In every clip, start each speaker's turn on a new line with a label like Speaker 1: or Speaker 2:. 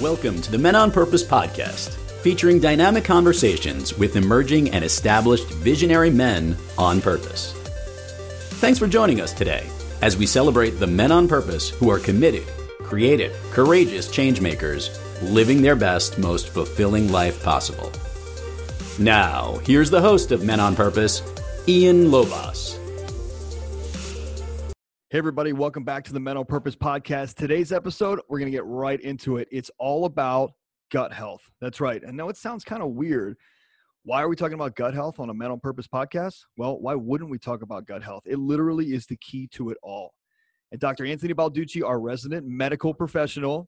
Speaker 1: Welcome to the Men on Purpose podcast, featuring dynamic conversations with emerging and established visionary men on purpose. Thanks for joining us today as we celebrate the men on purpose who are committed, creative, courageous changemakers, living their best, most fulfilling life possible. Now, here's the host of Men on Purpose, Ian Lobas.
Speaker 2: Hey, everybody, welcome back to the Men on Purpose podcast. Today's episode, we're going to get right into it. It's all about gut health. That's right. I know it sounds kind of weird. Why are we talking about gut health on a Men on Purpose podcast? Well, why wouldn't we talk about gut health? It literally is the key to it all. And Dr. Anthony Balduzzi, our resident medical professional,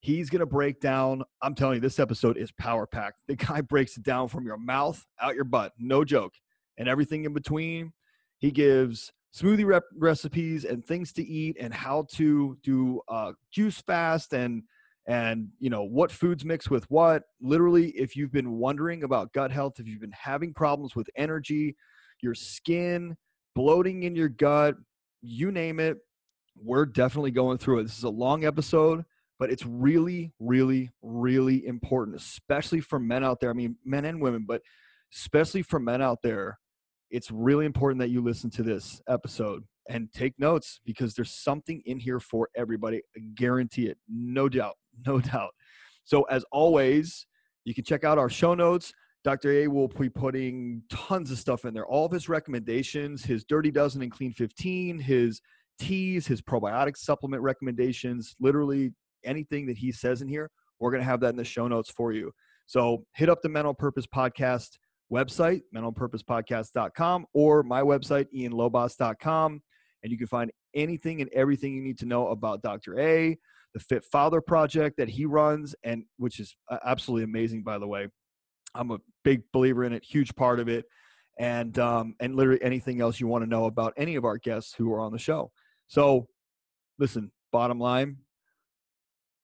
Speaker 2: he's going to break down. I'm telling you, this episode is power packed. The guy breaks it down from your mouth out your butt, no joke, and everything in between. He gives smoothie rep- recipes and things to eat and how to do uh, juice fast and and you know what foods mix with what. Literally if you've been wondering about gut health if you've been having problems with energy your skin bloating in your gut you name it we're definitely going through it. This is a long episode but it's really really really important especially for men out there. I mean men and women but especially for men out there it's really important that you listen to this episode and take notes because there's something in here for everybody. I guarantee it. No doubt. No doubt. So, as always, you can check out our show notes. Dr. A will be putting tons of stuff in there. All of his recommendations, his Dirty Dozen and Clean 15, his teas, his probiotic supplement recommendations, literally anything that he says in here, we're going to have that in the show notes for you. So hit up the Men on Purpose podcast website, menonpurposepodcast.com, or my website, ianlobas.com. And you can find anything and everything you need to know about Dr. A, the Fit Father Project that he runs, and which is absolutely amazing, by the way. I'm a big believer in it, huge part of it, and um, and literally anything else you want to know about any of our guests who are on the show. So, listen. Bottom line,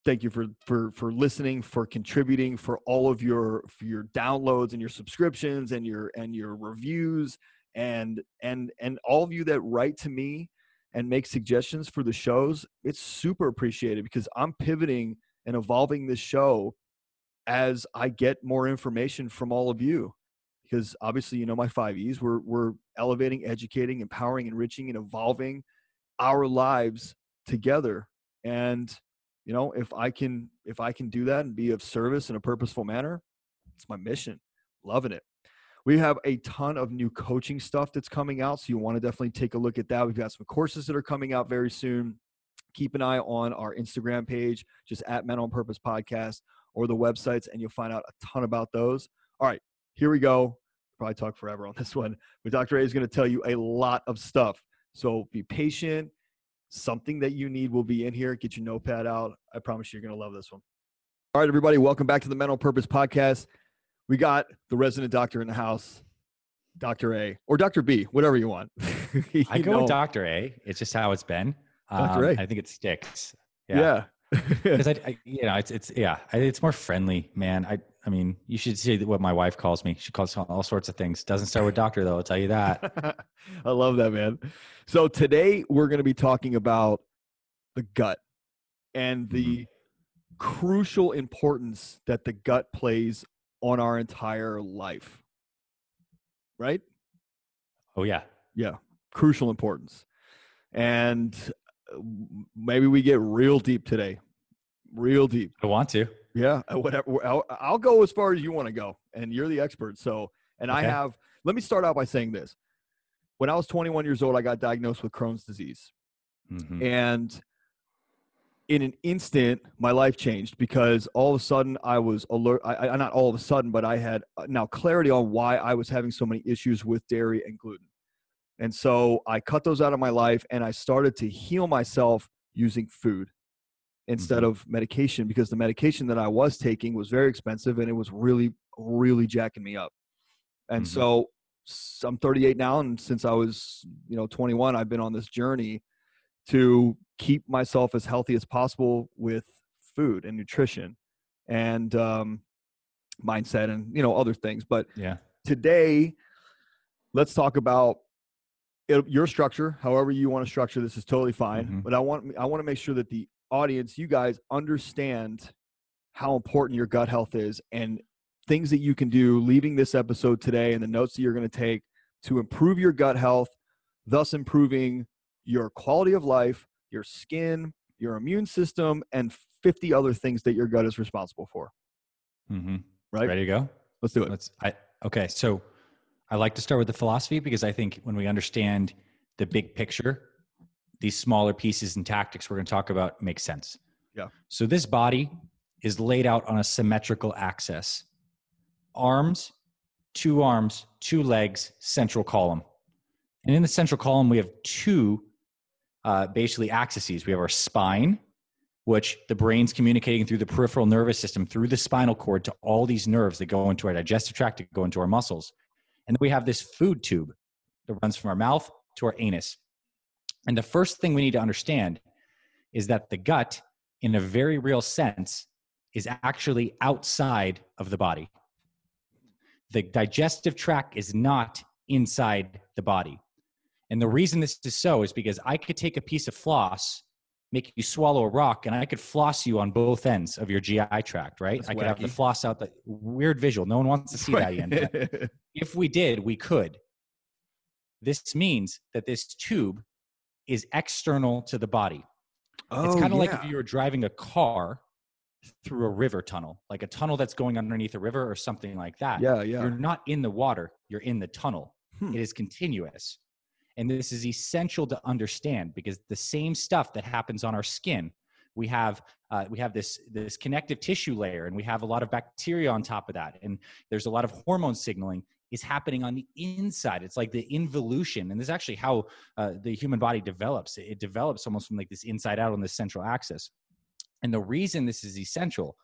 Speaker 2: thank you for for for listening for contributing for all of your for your downloads and your subscriptions and your and your reviews and and and all of you that write to me and make suggestions for the shows. It's super appreciated because i'm pivoting and evolving this show as i get more information from all of you. Because obviously you know my five e's we're we're elevating educating empowering enriching and evolving our lives together. And you know if i can if i can do that and be of service in a purposeful manner it's my mission. Loving it. We have a ton of new coaching stuff that's coming out so you want to definitely take a look at that. We've got some courses that are coming out very soon. Keep an eye on our instagram page just at men on purpose podcast or the websites and you'll find out a ton about those. All right here we go. Probably talk forever on this one but dr a is going to tell you a lot of stuff. So be patient something that you need will be in here. Get your notepad out. I promise you, you're going to love this one. All right, everybody, welcome back to the Men on Purpose podcast. We got the resident doctor in the house, Dr. A or Dr. B, whatever you want.
Speaker 3: you I go know. with Dr. A. It's just how it's been. Dr. Um, A. I think it sticks.
Speaker 2: Yeah.
Speaker 3: Because yeah. I, I, you know, it's it's yeah, it's more friendly, man. I I mean, you should see what my wife calls me. She calls all sorts of things. Doesn't start with doctor though. I'll tell you that.
Speaker 2: I love that, man. So today we're going to be talking about the gut and the mm-hmm. crucial importance that the gut plays on our entire life. Right?
Speaker 3: Oh yeah.
Speaker 2: Yeah. Crucial importance. And uh, maybe we get real deep today. Real deep.
Speaker 3: I want to.
Speaker 2: Yeah, uh, whatever. I'll, I'll, go as far as you want to go, and you're the expert. So, and okay. I have. Let me start out by saying this: when I was 21 years old, I got diagnosed with Crohn's disease, mm-hmm. and in an instant, my life changed because all of a sudden I was alert. I, I not all of a sudden, but I had uh, now clarity on why I was having so many issues with dairy and gluten. And so I cut those out of my life, and I started to heal myself using food instead mm-hmm. of medication because the medication that I was taking was very expensive and it was really, really jacking me up. And mm-hmm. so, so I'm 38 now, and since I was, you know, 21, I've been on this journey to keep myself as healthy as possible with food and nutrition and um, mindset and you know other things. But
Speaker 3: yeah,
Speaker 2: today, let's talk about it, your structure. However you want to structure this is totally fine. Mm-hmm. But I want I want to make sure that the audience, you guys understand how important your gut health is and things that you can do leaving this episode today and the notes that you're going to take to improve your gut health, thus improving your quality of life, your skin, your immune system, and 50 other things that your gut is responsible for.
Speaker 3: Mm-hmm.
Speaker 2: Right?
Speaker 3: Ready to go?
Speaker 2: Let's do it.
Speaker 3: Let's. I okay. So I like to start with the philosophy because I think when we understand the big picture, these smaller pieces and tactics we're going to talk about make sense.
Speaker 2: Yeah.
Speaker 3: So this body is laid out on a symmetrical axis. Arms, two arms, two legs, central column. And in the central column, we have two uh, basically axes. We have our spine, which the brain's communicating through the peripheral nervous system, through the spinal cord to all these nerves that go into our digestive tract, to go into our muscles. And then we have this food tube that runs from our mouth to our anus. And the first thing we need to understand is that the gut, in a very real sense, is actually outside of the body. The digestive tract is not inside the body. And the reason this is so is because I could take a piece of floss, make you swallow a rock, and I could floss you on both ends of your GI tract, right?
Speaker 2: That's
Speaker 3: I could have the floss out the weird visual. No one wants to see that again. if we did, we could. This means that this tube is external to the body. it's kind of like if you were driving a car through a river tunnel, like a tunnel that's going underneath a river or something like that.
Speaker 2: yeah, yeah.
Speaker 3: You're not in the water, you're in the tunnel.
Speaker 2: Hmm.
Speaker 3: It is continuous. And this is essential to understand because the same stuff that happens on our skin, we have uh, we have this this connective tissue layer, and we have a lot of bacteria on top of that, and there's a lot of hormone signaling is happening on the inside. It's like the involution, and this is actually how uh, the human body develops. It, it develops almost from like this inside out on this central axis. And the reason this is essential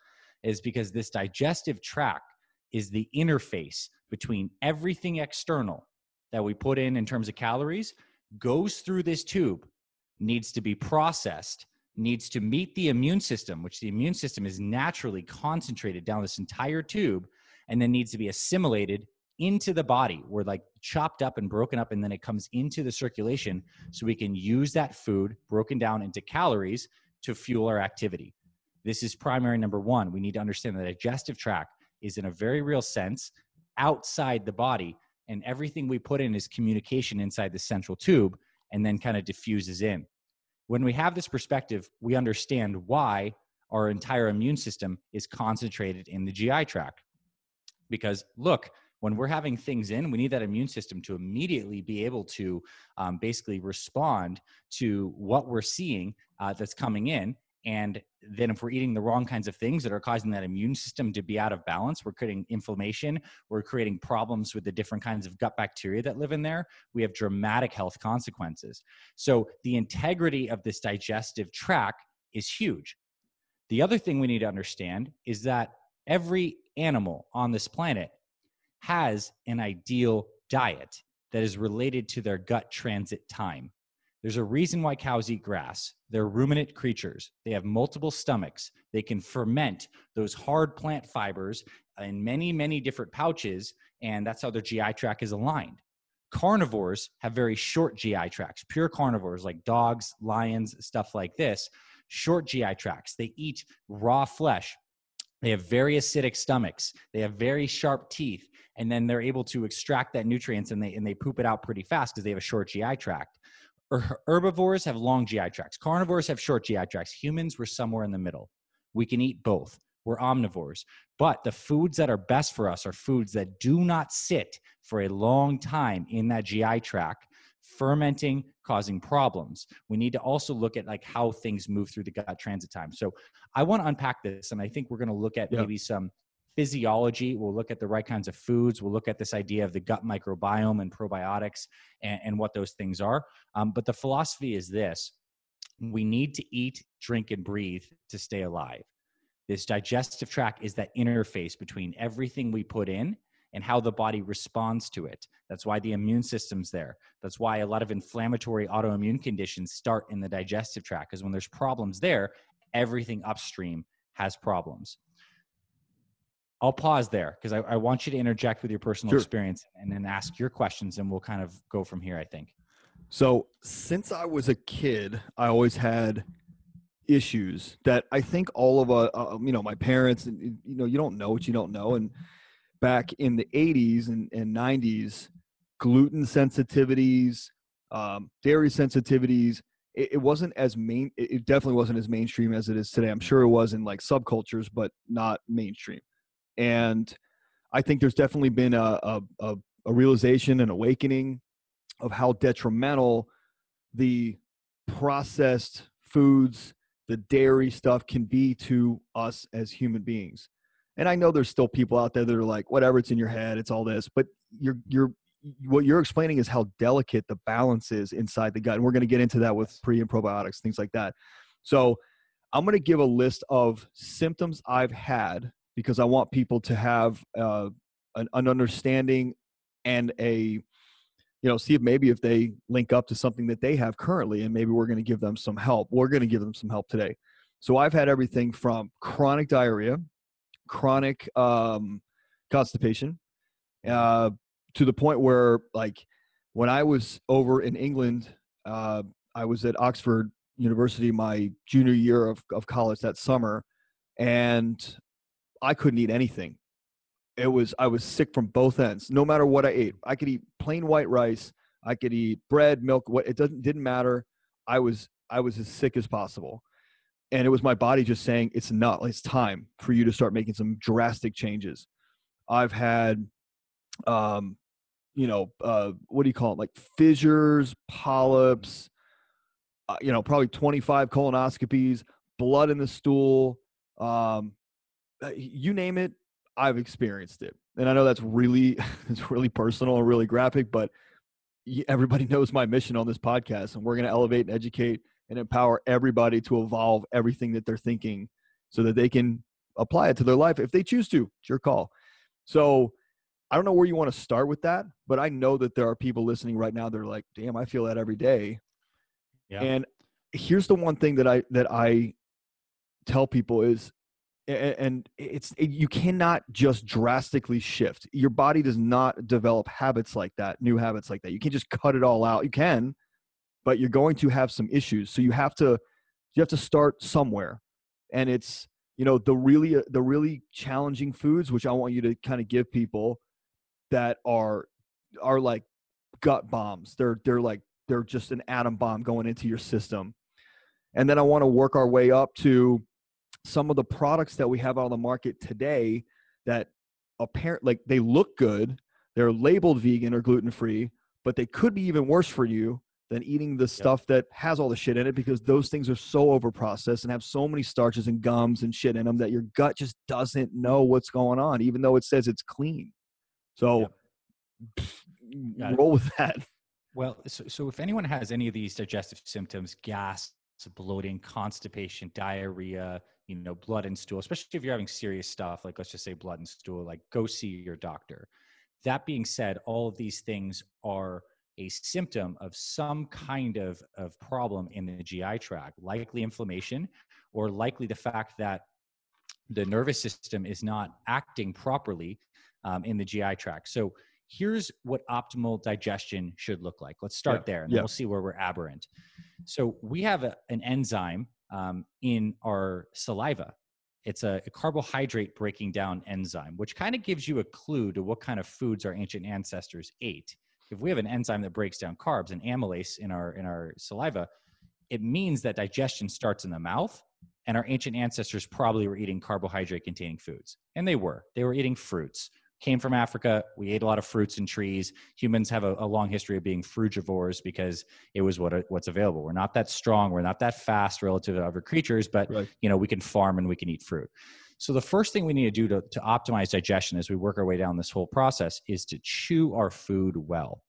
Speaker 3: is because this digestive tract is the interface between everything external that we put in in terms of calories goes through this tube needs to be processed needs to meet the immune system which the immune system is naturally concentrated down this entire tube and then needs to be assimilated into the body we're like chopped up and broken up and then it comes into the circulation so we can use that food broken down into calories to fuel our activity this is primary number one we need to understand the digestive tract is in a very real sense outside the body and everything we put in is communication inside the central tube and then kind of diffuses in. When we have this perspective, we understand why our entire immune system is concentrated in the GI tract. Because look, when we're having things in, we need that immune system to immediately be able to um, basically respond to what we're seeing uh, that's coming in. And then, if we're eating the wrong kinds of things that are causing that immune system to be out of balance, we're creating inflammation, we're creating problems with the different kinds of gut bacteria that live in there. We have dramatic health consequences. So, the integrity of this digestive tract is huge. The other thing we need to understand is that every animal on this planet has an ideal diet that is related to their gut transit time. There's a reason why cows eat grass. They're ruminant creatures. They have multiple stomachs. They can ferment those hard plant fibers in many, many different pouches, and that's how their GI tract is aligned. Carnivores have very short GI tracts. Pure carnivores like dogs, lions, stuff like this, short GI tracts. They eat raw flesh. They have very acidic stomachs. They have very sharp teeth, and then they're able to extract that nutrients and they and they poop it out pretty fast because they have a short GI tract. Herbivores have long GI tracts. Carnivores have short GI tracts. Humans, we're somewhere in the middle. We can eat both. We're omnivores. But the foods that are best for us are foods that do not sit for a long time in that GI tract, fermenting, causing problems. We need to also look at like how things move through the gut transit time. So I want to unpack this, and I think we're going to look at maybe some physiology. We'll look at the right kinds of foods. We'll look at this idea of the gut microbiome and probiotics and, and what those things are. Um, but the philosophy is this we need to eat, drink, and breathe to stay alive. This digestive tract is that interface between everything we put in and how the body responds to it. That's why the immune system's there. That's why a lot of inflammatory autoimmune conditions start in the digestive tract, because when there's problems there, everything upstream has problems. I'll pause there because I, I want you to interject with your personal
Speaker 2: Sure.
Speaker 3: experience and then ask your questions, and we'll kind of go from here, I think.
Speaker 2: So since I was a kid, I always had issues that I think all of us, uh, you know, my parents, and you know, you don't know what you don't know. And back in the 80s and, and 90s, gluten sensitivities, um, dairy sensitivities, it, it, wasn't as main, it definitely wasn't as mainstream as it is today. I'm sure it was in like subcultures, but not mainstream. And I think there's definitely been a, a, a, a realization and awakening of how detrimental the processed foods the dairy stuff can be to us as human beings. And I know there's still people out there that are like, whatever, it's in your head, it's all this. But you're you're what you're explaining is how delicate the balance is inside the gut. And we're going to get into that with pre and probiotics, things like that. So I'm going to give a list of symptoms I've had because I want people to have uh, an, an understanding and a you know, see if maybe if they link up to something that they have currently, and maybe we're going to give them some help. We're going to give them some help today. So I've had everything from chronic diarrhea, chronic um, constipation, uh, to the point where, like, when I was over in England, uh, I was at Oxford University my junior year of, of college that summer, and I couldn't eat anything it was I was sick from both ends. No matter what I ate, I could eat plain white rice. I could eat bread, milk. What it doesn't didn't matter. I was I was as sick as possible, and it was my body just saying it's not. It's time for you to start making some drastic changes. I've had, um, you know, uh, what do you call it? Like fissures, polyps. Uh, you know, probably twenty five colonoscopies, blood in the stool. Um, Uh, you name it I've experienced it. And I know that's really it's really personal and really graphic, but everybody knows my mission on this podcast and we're going to elevate and educate and empower everybody to evolve everything that they're thinking so that they can apply it to their life if they choose to. It's your call. So I don't know where you want to start with that, but I know that there are people listening right now that are like, damn, I feel that every day. Yeah. And here's the one thing that I that I tell people is and it's you cannot just drastically shift. Your body does not develop habits like that new habits like that. You can't just cut it all out. You can but you're going to have some issues. So you have to you have to start somewhere. And it's you know the really uh, the really challenging foods which i want you to kind of give people that are are like gut bombs. They're they're like they're just an atom bomb going into your system. And then i want to work our way up to some of the products that we have on the market today that apparent like they look good they're labeled vegan or gluten free but they could be even worse for you than eating the stuff yep. that has all the shit in it because those things are so over processed and have so many starches and gums and shit in them that your gut just doesn't know what's going on even though it says it's clean so yep. roll with that
Speaker 3: well so, so if anyone has any of these digestive symptoms gas bloating constipation diarrhea you know, blood and stool, especially if you're having serious stuff, like let's just say blood and stool, like go see your doctor. That being said, all of these things are a symptom of some kind of, of problem in the GI tract, likely inflammation, or likely the fact that the nervous system is not acting properly um, in the GI tract. So here's what optimal digestion should look like. Let's start yeah. there and yeah. we'll see where we're aberrant. So we have a, an enzyme um, in our saliva. It's a, a carbohydrate breaking down enzyme, which kind of gives you a clue to what kind of foods our ancient ancestors ate. If we have an enzyme that breaks down carbs and amylase in our in our saliva, it means that digestion starts in the mouth and our ancient ancestors probably were eating carbohydrate containing foods and they were they were eating fruits came from Africa. We ate a lot of fruits and trees. Humans have a, a long history of being frugivores because it was what uh, what's available. We're not that strong. We're not that fast relative to other creatures, but right. you know we can farm and we can eat fruit. So the first thing we need to do to, to optimize digestion as we work our way down this whole process is to chew our food well.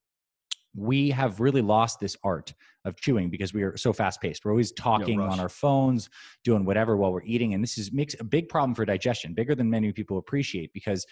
Speaker 3: We have really lost this art of chewing because we are so fast paced. We're always talking on our phones, doing whatever while we're eating, and this is makes a big problem for digestion, bigger than many people appreciate because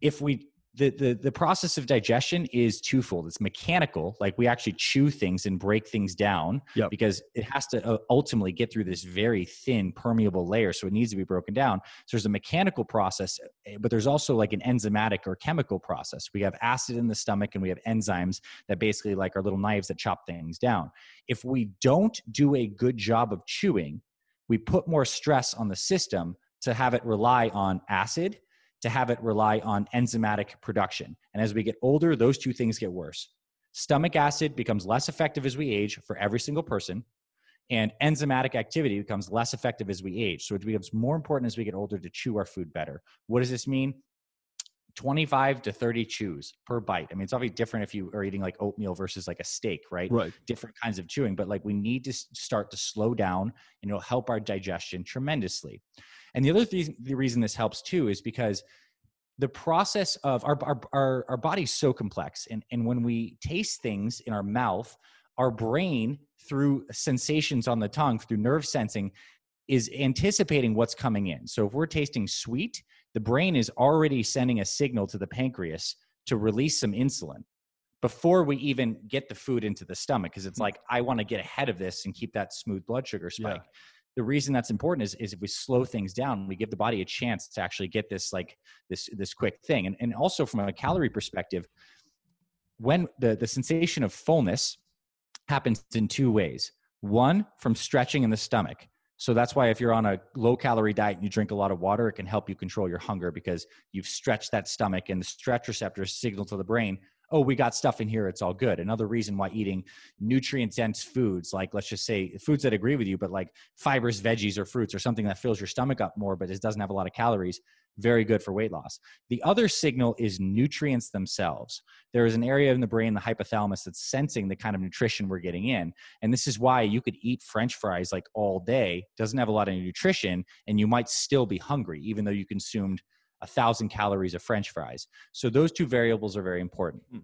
Speaker 3: if we the, the the process of digestion is twofold. It's mechanical like we actually chew things and break things down yep. because it has to uh, ultimately get through this very thin permeable layer so it needs to be broken down. So there's a mechanical process eh, but there's also like an enzymatic or chemical process. We have acid in the stomach and we have enzymes that basically like are little knives that chop things down. If we don't do a good job of chewing we put more stress on the system to have it rely on acid, to have it rely on enzymatic production. And as we get older, those two things get worse. Stomach acid becomes less effective as we age for every single person, and enzymatic activity becomes less effective as we age. So it becomes more important as we get older to chew our food better. What does this mean? 25 to 30 chews per bite. I mean, it's obviously different if you are eating like oatmeal versus like a steak, right?
Speaker 2: Right.
Speaker 3: Different kinds of chewing, but like we need to start to slow down and it'll help our digestion tremendously. And the other th- the reason this helps too is because the process of our, our, our, our body's so complex. And, and when we taste things in our mouth, our brain, through sensations on the tongue, through nerve sensing, is anticipating what's coming in. So if we're tasting sweet, the brain is already sending a signal to the pancreas to release some insulin before we even get the food into the stomach because it's mm. like i want to get ahead of this and keep that smooth blood sugar spike yeah. The reason that's important is, is if we slow things down we give the body a chance to actually get this like this this quick thing. And, and also from a calorie perspective when the the sensation of fullness happens in two ways. One from stretching in the stomach. So that's why if you're on a low calorie diet and you drink a lot of water, it can help you control your hunger because you've stretched that stomach and the stretch receptors signal to the brain, oh, we got stuff in here, it's all good. Another reason why eating nutrient dense foods, like let's just say foods that agree with you, but like fibers, veggies, or fruits, or something that fills your stomach up more, but it doesn't have a lot of calories, very good for weight loss. The other signal is nutrients themselves. There is an area in the brain, the hypothalamus, that's sensing the kind of nutrition we're getting in. And this is why you could eat french fries like all day, doesn't have a lot of nutrition, and you might still be hungry, even though you consumed a thousand calories of french fries. So those two variables are very important. Hmm.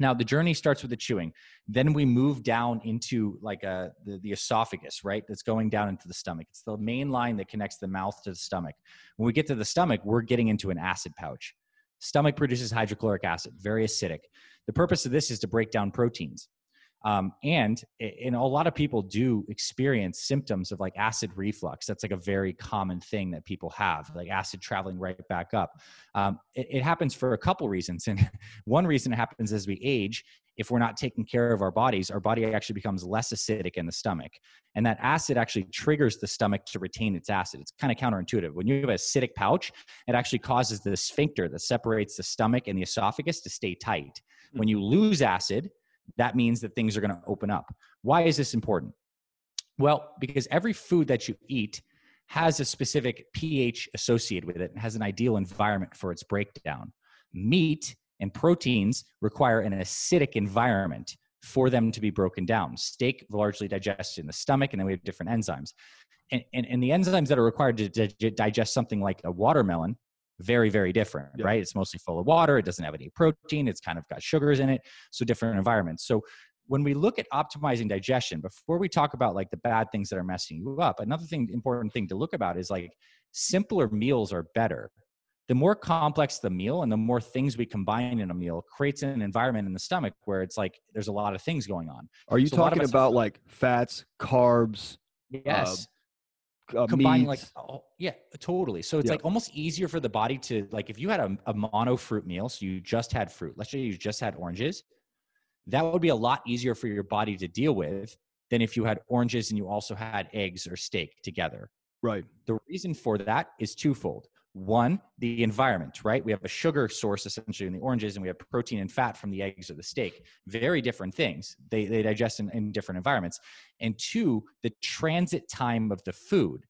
Speaker 3: Now the journey starts with the chewing. Then we move down into like a, uh, the, the esophagus, right? That's going down into the stomach. It's the main line that connects the mouth to the stomach. When we get to the stomach, we're getting into an acid pouch. Stomach produces hydrochloric acid, very acidic. The purpose of this is to break down proteins. Um, and and a lot of people do experience symptoms of like acid reflux. That's like a very common thing that people have, like acid traveling right back up. Um, it, it happens for a couple reasons, and one reason it happens as we age. If we're not taking care of our bodies, our body actually becomes less acidic in the stomach, and that acid actually triggers the stomach to retain its acid. It's kind of counterintuitive. When you have an acidic pouch, it actually causes the sphincter that separates the stomach and the esophagus to stay tight. When you lose acid, that means that things are going to open up. Why is this important? Well, because every food that you eat has a specific pH associated with it and has an ideal environment for its breakdown. Meat and proteins require an acidic environment for them to be broken down. Steak largely digests in the stomach, and then we have different enzymes. And, and, and the enzymes that are required to digest something like a watermelon very very different yeah. right? It's mostly full of water it doesn't have any protein it's kind of got sugars in it so different environments. So when we look at optimizing digestion before we talk about like the bad things that are messing you up another thing important thing to look about is like simpler meals are better. The more complex the meal and the more things we combine in a meal creates an environment in the stomach where it's like there's a lot of things going on.
Speaker 2: Are you so talking about like fats carbs uh,
Speaker 3: yes uh, combining like oh, yeah totally. So it's yeah. like almost easier for the body to like if you had a, a mono fruit meal so you just had fruit let's say you just had oranges that would be a lot easier for your body to deal with than if you had oranges and you also had eggs or steak together.
Speaker 2: Right.
Speaker 3: The reason for that is twofold one, the environment, right? We have a sugar source essentially in the oranges, and we have protein and fat from the eggs or the steak. Very different things. They, they digest in, in different environments. And two, the transit time of the food.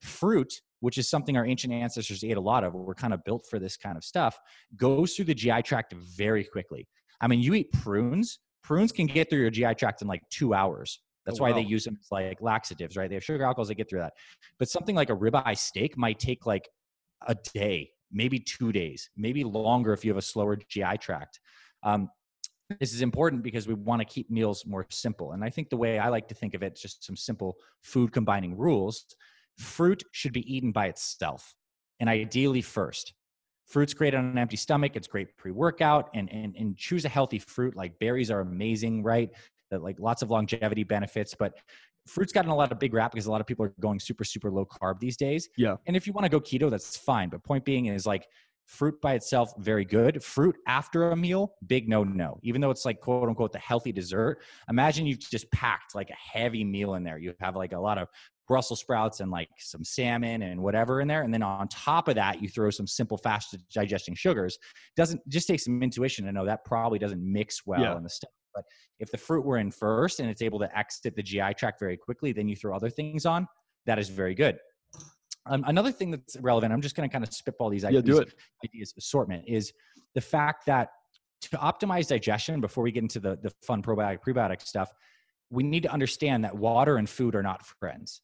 Speaker 3: Fruit, which is something our ancient ancestors ate a lot of, we're kind of built for this kind of stuff, goes through the GI tract very quickly. I mean, you eat prunes, prunes can get through your GI tract in like two hours. That's oh, why wow. they use them as like laxatives, right? They have sugar alcohols that get through that. But something like a ribeye steak might take like a day, maybe two days, maybe longer if you have a slower GI tract. Um, this is important because we want to keep meals more simple. And I think the way I like to think of it, just some simple food combining rules. Fruit should be eaten by itself and ideally first. Fruit's great on an empty stomach. It's great pre-workout and, and, and choose a healthy fruit. Like berries are amazing, right? That like lots of longevity benefits, but fruit's gotten a lot of big rap because a lot of people are going super super low carb these days
Speaker 2: yeah
Speaker 3: and if you want to go keto that's fine but point being is like fruit by itself very good fruit after a meal big no no even though it's like quote unquote the healthy dessert imagine you've just packed like a heavy meal in there you have like a lot of Brussels sprouts and like some salmon and whatever in there. And then on top of that, you throw some simple, fast digesting sugars. Doesn't just take some intuition to know that probably doesn't mix well
Speaker 2: Yeah.
Speaker 3: in the stomach. But if the fruit were in first and it's able to exit the GI tract very quickly, then you throw other things on. That is very good. Um, another thing that's relevant, I'm just going to kind of spitball these
Speaker 2: Yeah,
Speaker 3: ideas,
Speaker 2: do it.
Speaker 3: ideas assortment, is the fact that to optimize digestion before we get into the, the fun probiotic prebiotic stuff, we need to understand that water and food are not friends.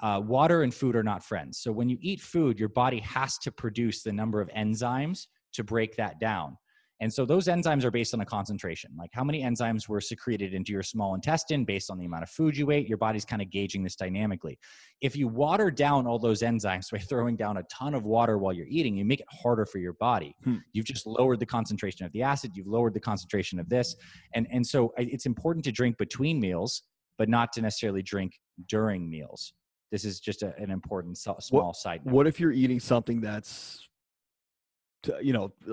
Speaker 3: Uh, water and food are not friends. So when you eat food, your body has to produce the number of enzymes to break that down. And so those enzymes are based on a concentration, like how many enzymes were secreted into your small intestine based on the amount of food you ate. Your body's kind of gauging this dynamically. If you water down all those enzymes by throwing down a ton of water while you're eating, you make it harder for your body.
Speaker 2: Hmm.
Speaker 3: You've just lowered the concentration of the acid, you've lowered the concentration of this. And, and so it's important to drink between meals, but not to necessarily drink during meals. This is just a, an important small side note.
Speaker 2: What if you're eating something that's, you know, a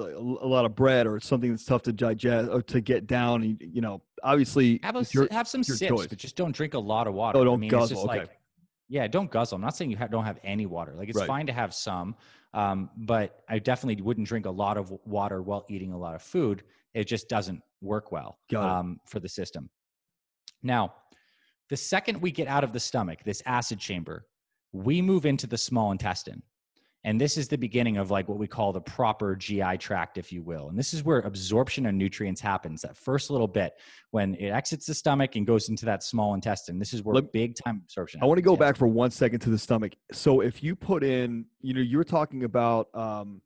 Speaker 2: lot of bread or something that's tough to digest or to get down? and, You know, obviously,
Speaker 3: have, a,
Speaker 2: your-
Speaker 3: have some sips,
Speaker 2: choice.
Speaker 3: but just don't drink a lot of water.
Speaker 2: Oh, don't
Speaker 3: mean,
Speaker 2: guzzle,
Speaker 3: It's just
Speaker 2: okay.
Speaker 3: like, yeah, don't guzzle. I'm not saying you ha- don't have any water. Like it's
Speaker 2: Right.
Speaker 3: fine to have some, um, but I definitely wouldn't drink a lot of water while eating a lot of food. It just doesn't work well um, for the system. Now, the second we get out of the stomach, this acid chamber, we move into the small intestine. And this is the beginning of like what we call the proper GI tract, if you will. And this is where absorption of nutrients happens. That first little bit when it exits the stomach and goes into that small intestine. This is where
Speaker 2: Let-
Speaker 3: big time absorption.
Speaker 2: I want to go
Speaker 3: Yes.
Speaker 2: back for one second to the stomach. So if you put in, you know, you were talking about um,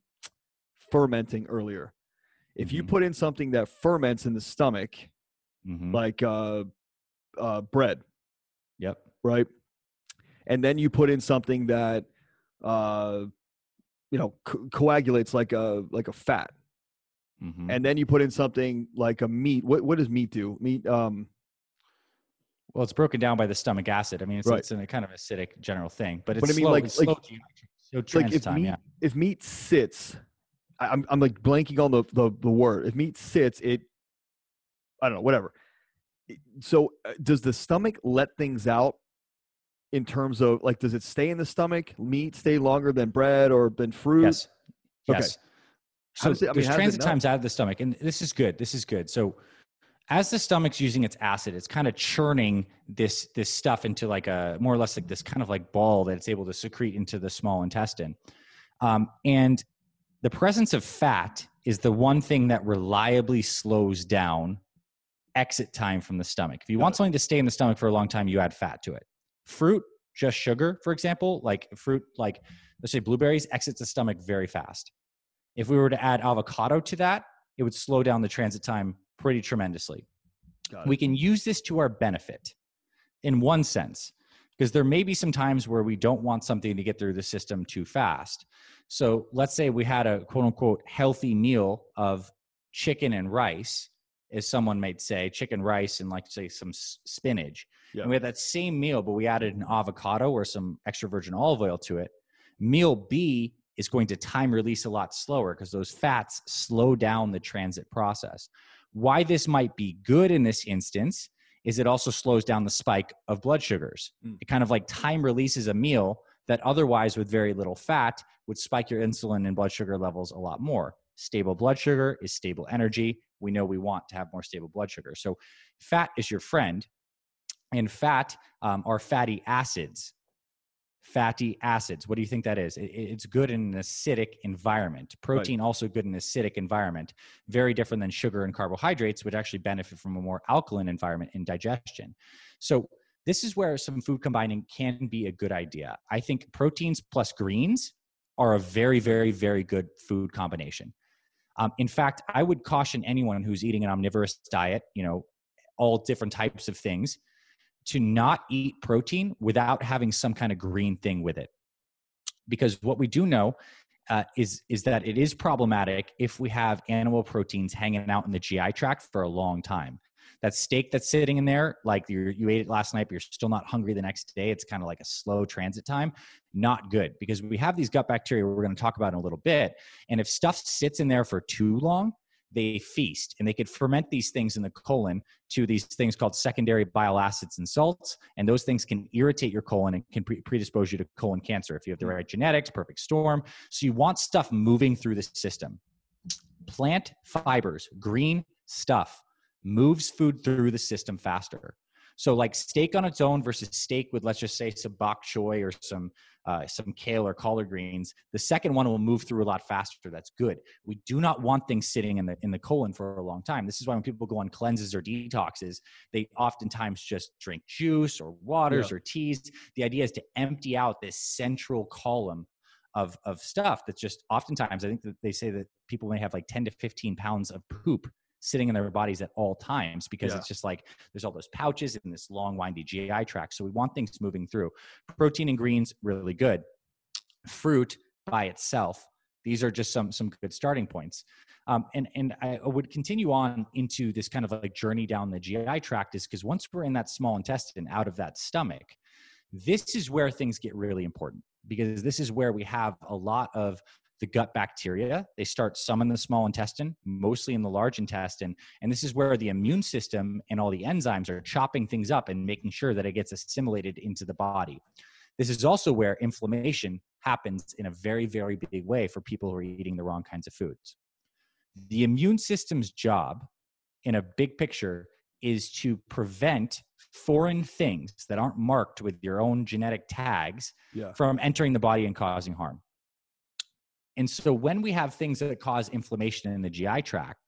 Speaker 2: fermenting earlier. If you
Speaker 3: Mhm.
Speaker 2: put in something that ferments in the stomach,
Speaker 3: Mhm.
Speaker 2: like uh, uh, bread,
Speaker 3: Yep.
Speaker 2: right? And then you put in something that, uh, you know, co- coagulates like a like a fat,
Speaker 3: Mhm.
Speaker 2: and then you put in something like a meat. What what does meat do? Meat. Um,
Speaker 3: Well, it's broken down by the stomach acid. I mean, it's,
Speaker 2: Right.
Speaker 3: it's in a kind of acidic general thing, but it's
Speaker 2: But I mean,
Speaker 3: slow.
Speaker 2: like-
Speaker 3: it's
Speaker 2: like-
Speaker 3: slow GI so
Speaker 2: like if
Speaker 3: time.
Speaker 2: meat
Speaker 3: yeah.
Speaker 2: if meat sits I'm, I'm like blanking on the, the the word if meat sits it i don't know whatever so uh, does the stomach let things out in terms of like does it stay in the stomach meat stay longer than bread or than fruit
Speaker 3: Yes.
Speaker 2: Okay.
Speaker 3: Yes. So
Speaker 2: it- I mean,
Speaker 3: there's transit times out of the stomach, and this is good. This is good. So as the stomach's using its acid, it's kind of churning this this stuff into like a more or less like this kind of like ball that it's able to secrete into the small intestine. Um, and the presence of fat is the one thing that reliably slows down exit time from the stomach. If you want something to stay in the stomach for a long time, you add fat to it. Fruit, just sugar, for example, like fruit, like let's say blueberries, exits the stomach very fast. If we were to add avocado to that, it would slow down the transit time pretty tremendously. We can use this to our benefit in one sense, because there may be some times where we don't want something to get through the system too fast. So let's say we had a quote unquote healthy meal of chicken and rice, as someone might say, chicken, rice, and like say some spinach.
Speaker 2: Yeah.
Speaker 3: And we had that same meal, but we added an avocado or some extra virgin olive oil to it. Meal B is going to time release a lot slower because those fats slow down the transit process. Why this might be good in this instance is it also slows down the spike of blood sugars.
Speaker 2: Mm.
Speaker 3: It kind of like time releases a meal that otherwise, with very little fat, would spike your insulin and blood sugar levels a lot more. Stable blood sugar is stable energy. We know we want to have more stable blood sugar. So, fat is your friend, and fat um, are fatty acids. Fatty acids. What do you think that is? It- it- it's good in an acidic environment. Protein also good in an acidic environment. Very different than sugar and carbohydrates, which actually benefit from a more alkaline environment in digestion. So this is where some food combining can be a good idea. I think proteins plus greens are a very, very, very good food combination. Um, in fact, I would caution anyone who's eating an omnivorous diet, you know, all different types of things, to not eat protein without having some kind of green thing with it. Because what we do know uh, is is that it is problematic if we have animal proteins hanging out in the GI tract for a long time. That steak that's sitting in there, like you you ate it last night, but you're still not hungry the next day. It's kind of like a slow transit time. Not good because we have these gut bacteria we're going to talk about in a little bit. And if stuff sits in there for too long, they feast and they could ferment these things in the colon to these things called secondary bile acids and salts and those things can irritate your colon and can pre- predispose you to colon cancer if you have the right genetics perfect storm. So you want stuff moving through the system. Plant fibers green stuff moves food through the system faster so like steak on its own versus steak with let's just say some bok choy or some uh, some kale or collard greens. The second one will move through a lot faster. That's good. We do not want things sitting in the in the colon for a long time. This is why when people go on cleanses or detoxes, they oftentimes just drink juice or waters yeah. or teas. The idea is to empty out this central column of of stuff that's just oftentimes I think that they say that people may have like 10 to 15 pounds of poop sitting in their bodies at all times because yeah. it's just like there's all those pouches in this long windy GI tract. So we want things moving through. Protein and greens really good. Fruit by itself. These are just some some good starting points. Um, and and I would continue on into this kind of like journey down the GI tract is because once we're in that small intestine, out of that stomach, this is where things get really important because this is where we have a lot of the gut bacteria. They start some in the small intestine, mostly in the large intestine. And this is where the immune system and all the enzymes are chopping things up and making sure that it gets assimilated into the body. This is also where inflammation happens in a very, very big way for people who are eating the wrong kinds of foods. The immune system's job in a big picture is to prevent foreign things that aren't marked with your own genetic tags yeah. from entering the body and causing harm. And so when we have things that cause inflammation in the GI tract,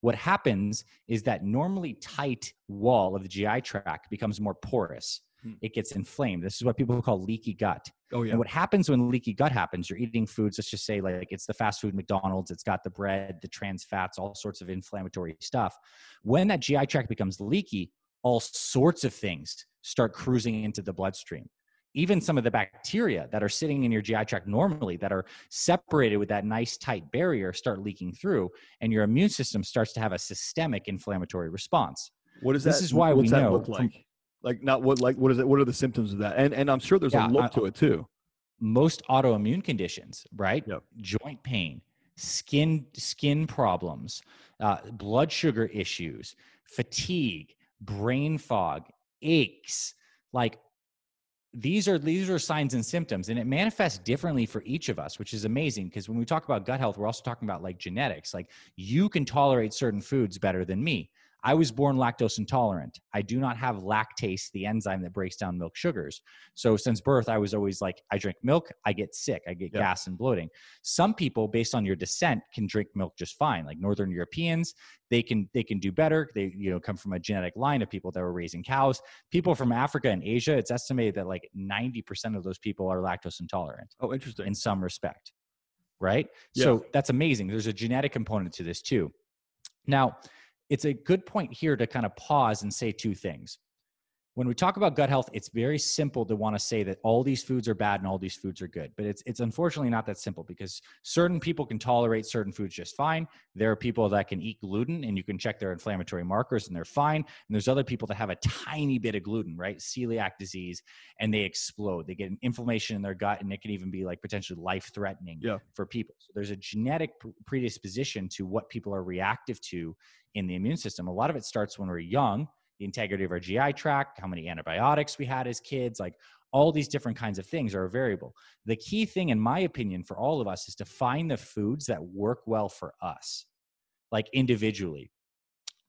Speaker 3: what happens is that normally tight wall of the GI tract becomes more porous. Hmm. It gets inflamed. This is what people call leaky gut. Oh, yeah. And what happens when leaky gut happens, you're eating foods, let's just say like it's the fast food McDonald's, it's got the bread, the trans fats, all sorts of inflammatory stuff. When that GI tract becomes leaky, all sorts of things start cruising into the bloodstream even some of the bacteria that are sitting in your GI tract normally that are separated with that nice tight barrier start leaking through and your immune system starts to have a systemic inflammatory response.
Speaker 2: What is that? This is why we know look like? From, like not what like what is it what are the symptoms of that? And and I'm sure there's yeah, a look to it too.
Speaker 3: Most autoimmune conditions, right? Yep. Joint pain, skin skin problems, uh, blood sugar issues, fatigue, brain fog, aches, like these are these are signs and symptoms and it manifests differently for each of us which is amazing because when we talk about gut health we're also talking about like genetics. Like you can tolerate certain foods better than me I was born lactose intolerant. I do not have lactase, the enzyme that breaks down milk sugars. So since birth, I was always like, I drink milk, I get sick, I get gas and bloating. Some people, based on your descent, can drink milk just fine. Like Northern Europeans, they can they can do better. They you know come from a genetic line of people that were raising cows. People from Africa and Asia, it's estimated that like 90% of those people are lactose intolerant.
Speaker 2: Oh, interesting.
Speaker 3: In some respect. Right? Yeah. So that's amazing. There's a genetic component to this too. Now, it's a good point here to kind of pause and say two things. When we talk about gut health, it's very simple to want to say that all these foods are bad and all these foods are good. But it's it's unfortunately not that simple because certain people can tolerate certain foods just fine. There are people that can eat gluten and you can check their inflammatory markers and they're fine. And there's other people that have a tiny bit of gluten, right? Celiac disease, and they explode. They get an inflammation in their gut and it can even be like potentially life threatening yeah. for people. So there's a genetic predisposition to what people are reactive to in the immune system. A lot of it starts when we're young, the integrity of our GI tract, how many antibiotics we had as kids, like all these different kinds of things are a variable. The key thing, in my opinion, for all of us is to find the foods that work well for us, like individually.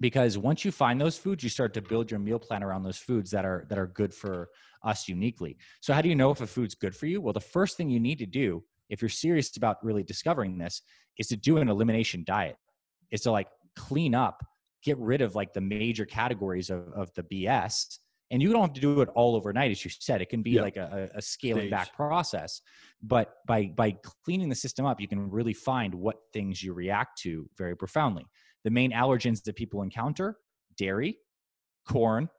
Speaker 3: Because once you find those foods, you start to build your meal plan around those foods that are that are good for us uniquely. So how do you know if a food's good for you? Well, the first thing you need to do, if you're serious about really discovering this, is to do an elimination diet. Is to like clean up, get rid of like the major categories of, of the BS. And you don't have to do it all overnight, as you said. It can be yeah. like a, a scaling Stage. back process. But by by cleaning the system up, you can really find what things you react to very profoundly. The main allergens that people encounter: dairy, corn,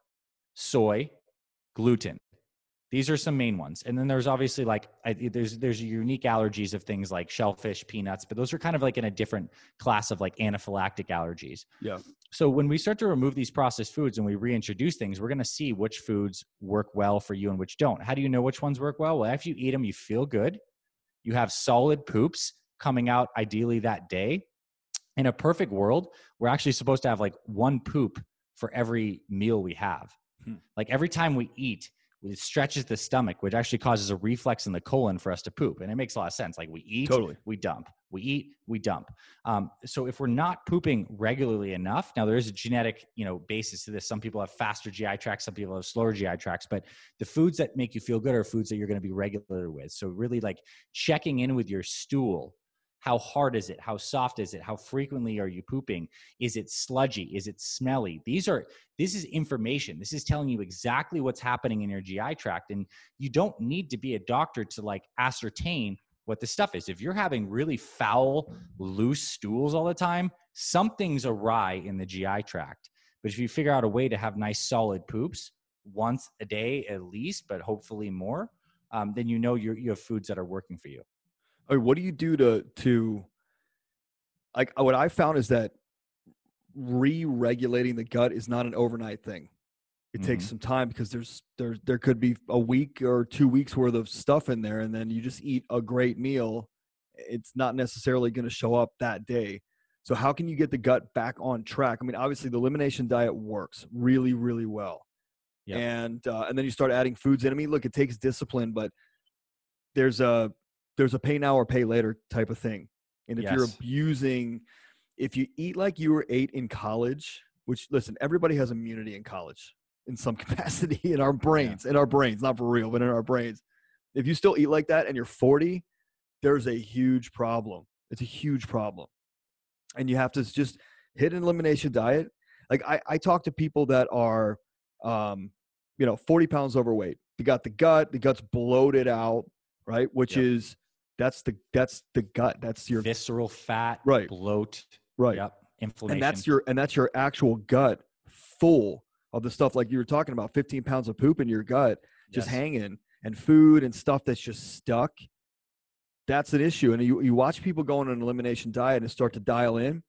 Speaker 3: soy, gluten. These are some main ones, and then there's obviously like I, there's there's unique allergies of things like shellfish, peanuts, but those are kind of like in a different class of like anaphylactic allergies.
Speaker 2: Yeah.
Speaker 3: So when we start to remove these processed foods and we reintroduce things, we're going to see which foods work well for you and which don't. How do you know which ones work well? Well, after you eat them, you feel good. You have solid poops coming out ideally that day. in a perfect world, we're actually supposed to have like one poop for every meal we have. Hmm. Like every time we eat, it stretches the stomach, which actually causes a reflex in the colon for us to poop. And it makes a lot of sense. Like we eat,
Speaker 2: totally.
Speaker 3: we dump. We eat, we dump. Um, so if we're not pooping regularly enough, now there is a genetic, you know, basis to this. Some people have faster GI tracts, some people have slower GI tracts, but the foods that make you feel good are foods that you're going to be regular with. So really like checking in with your stool how hard is it? How soft is it? How frequently are you pooping? Is it sludgy? Is it smelly? These are this is information. This is telling you exactly what's happening in your gi tract and you don't need to be a doctor to like ascertain what the stuff is. If you're having really foul loose stools all the time something's awry in the gi tract. But if you figure out a way to have nice solid poops once a day at least but hopefully more um, then you know you you have foods that are working for you
Speaker 2: What do you do to to like what I found is that re-regulating the gut is not an overnight thing. It mm-hmm. takes some time because there's there there could be a week or two weeks worth of stuff in there, and then you just eat a great meal. It's not necessarily going to show up that day. So how can you get the gut back on track? I mean, obviously the elimination diet works really, really well. Yep. And uh, and then you start adding foods in. I mean, look, it takes discipline, but there's a there's a pay now or pay later type of thing. And if yes. you're abusing, if you eat like you were eight in college, which listen, everybody has immunity in college in some capacity in our brains, yeah. in our brains, not for real, but in our brains. If you still eat like that and you're 40, there's a huge problem. It's a huge problem. And you have to just hit an elimination diet. Like I, I talk to people that are, um, you know, 40 pounds overweight. They got the gut, the gut's bloated out, right? Which is that's the that's the gut. That's your
Speaker 3: visceral fat,
Speaker 2: right?
Speaker 3: Bloat,
Speaker 2: right?
Speaker 3: Yep. Inflammation.
Speaker 2: And that's your and that's your actual gut full of the stuff like you were talking about. Fifteen pounds of poop in your gut just yes. hanging, and food and stuff that's just stuck. That's an issue. And you you watch people go on an elimination diet and start to dial in,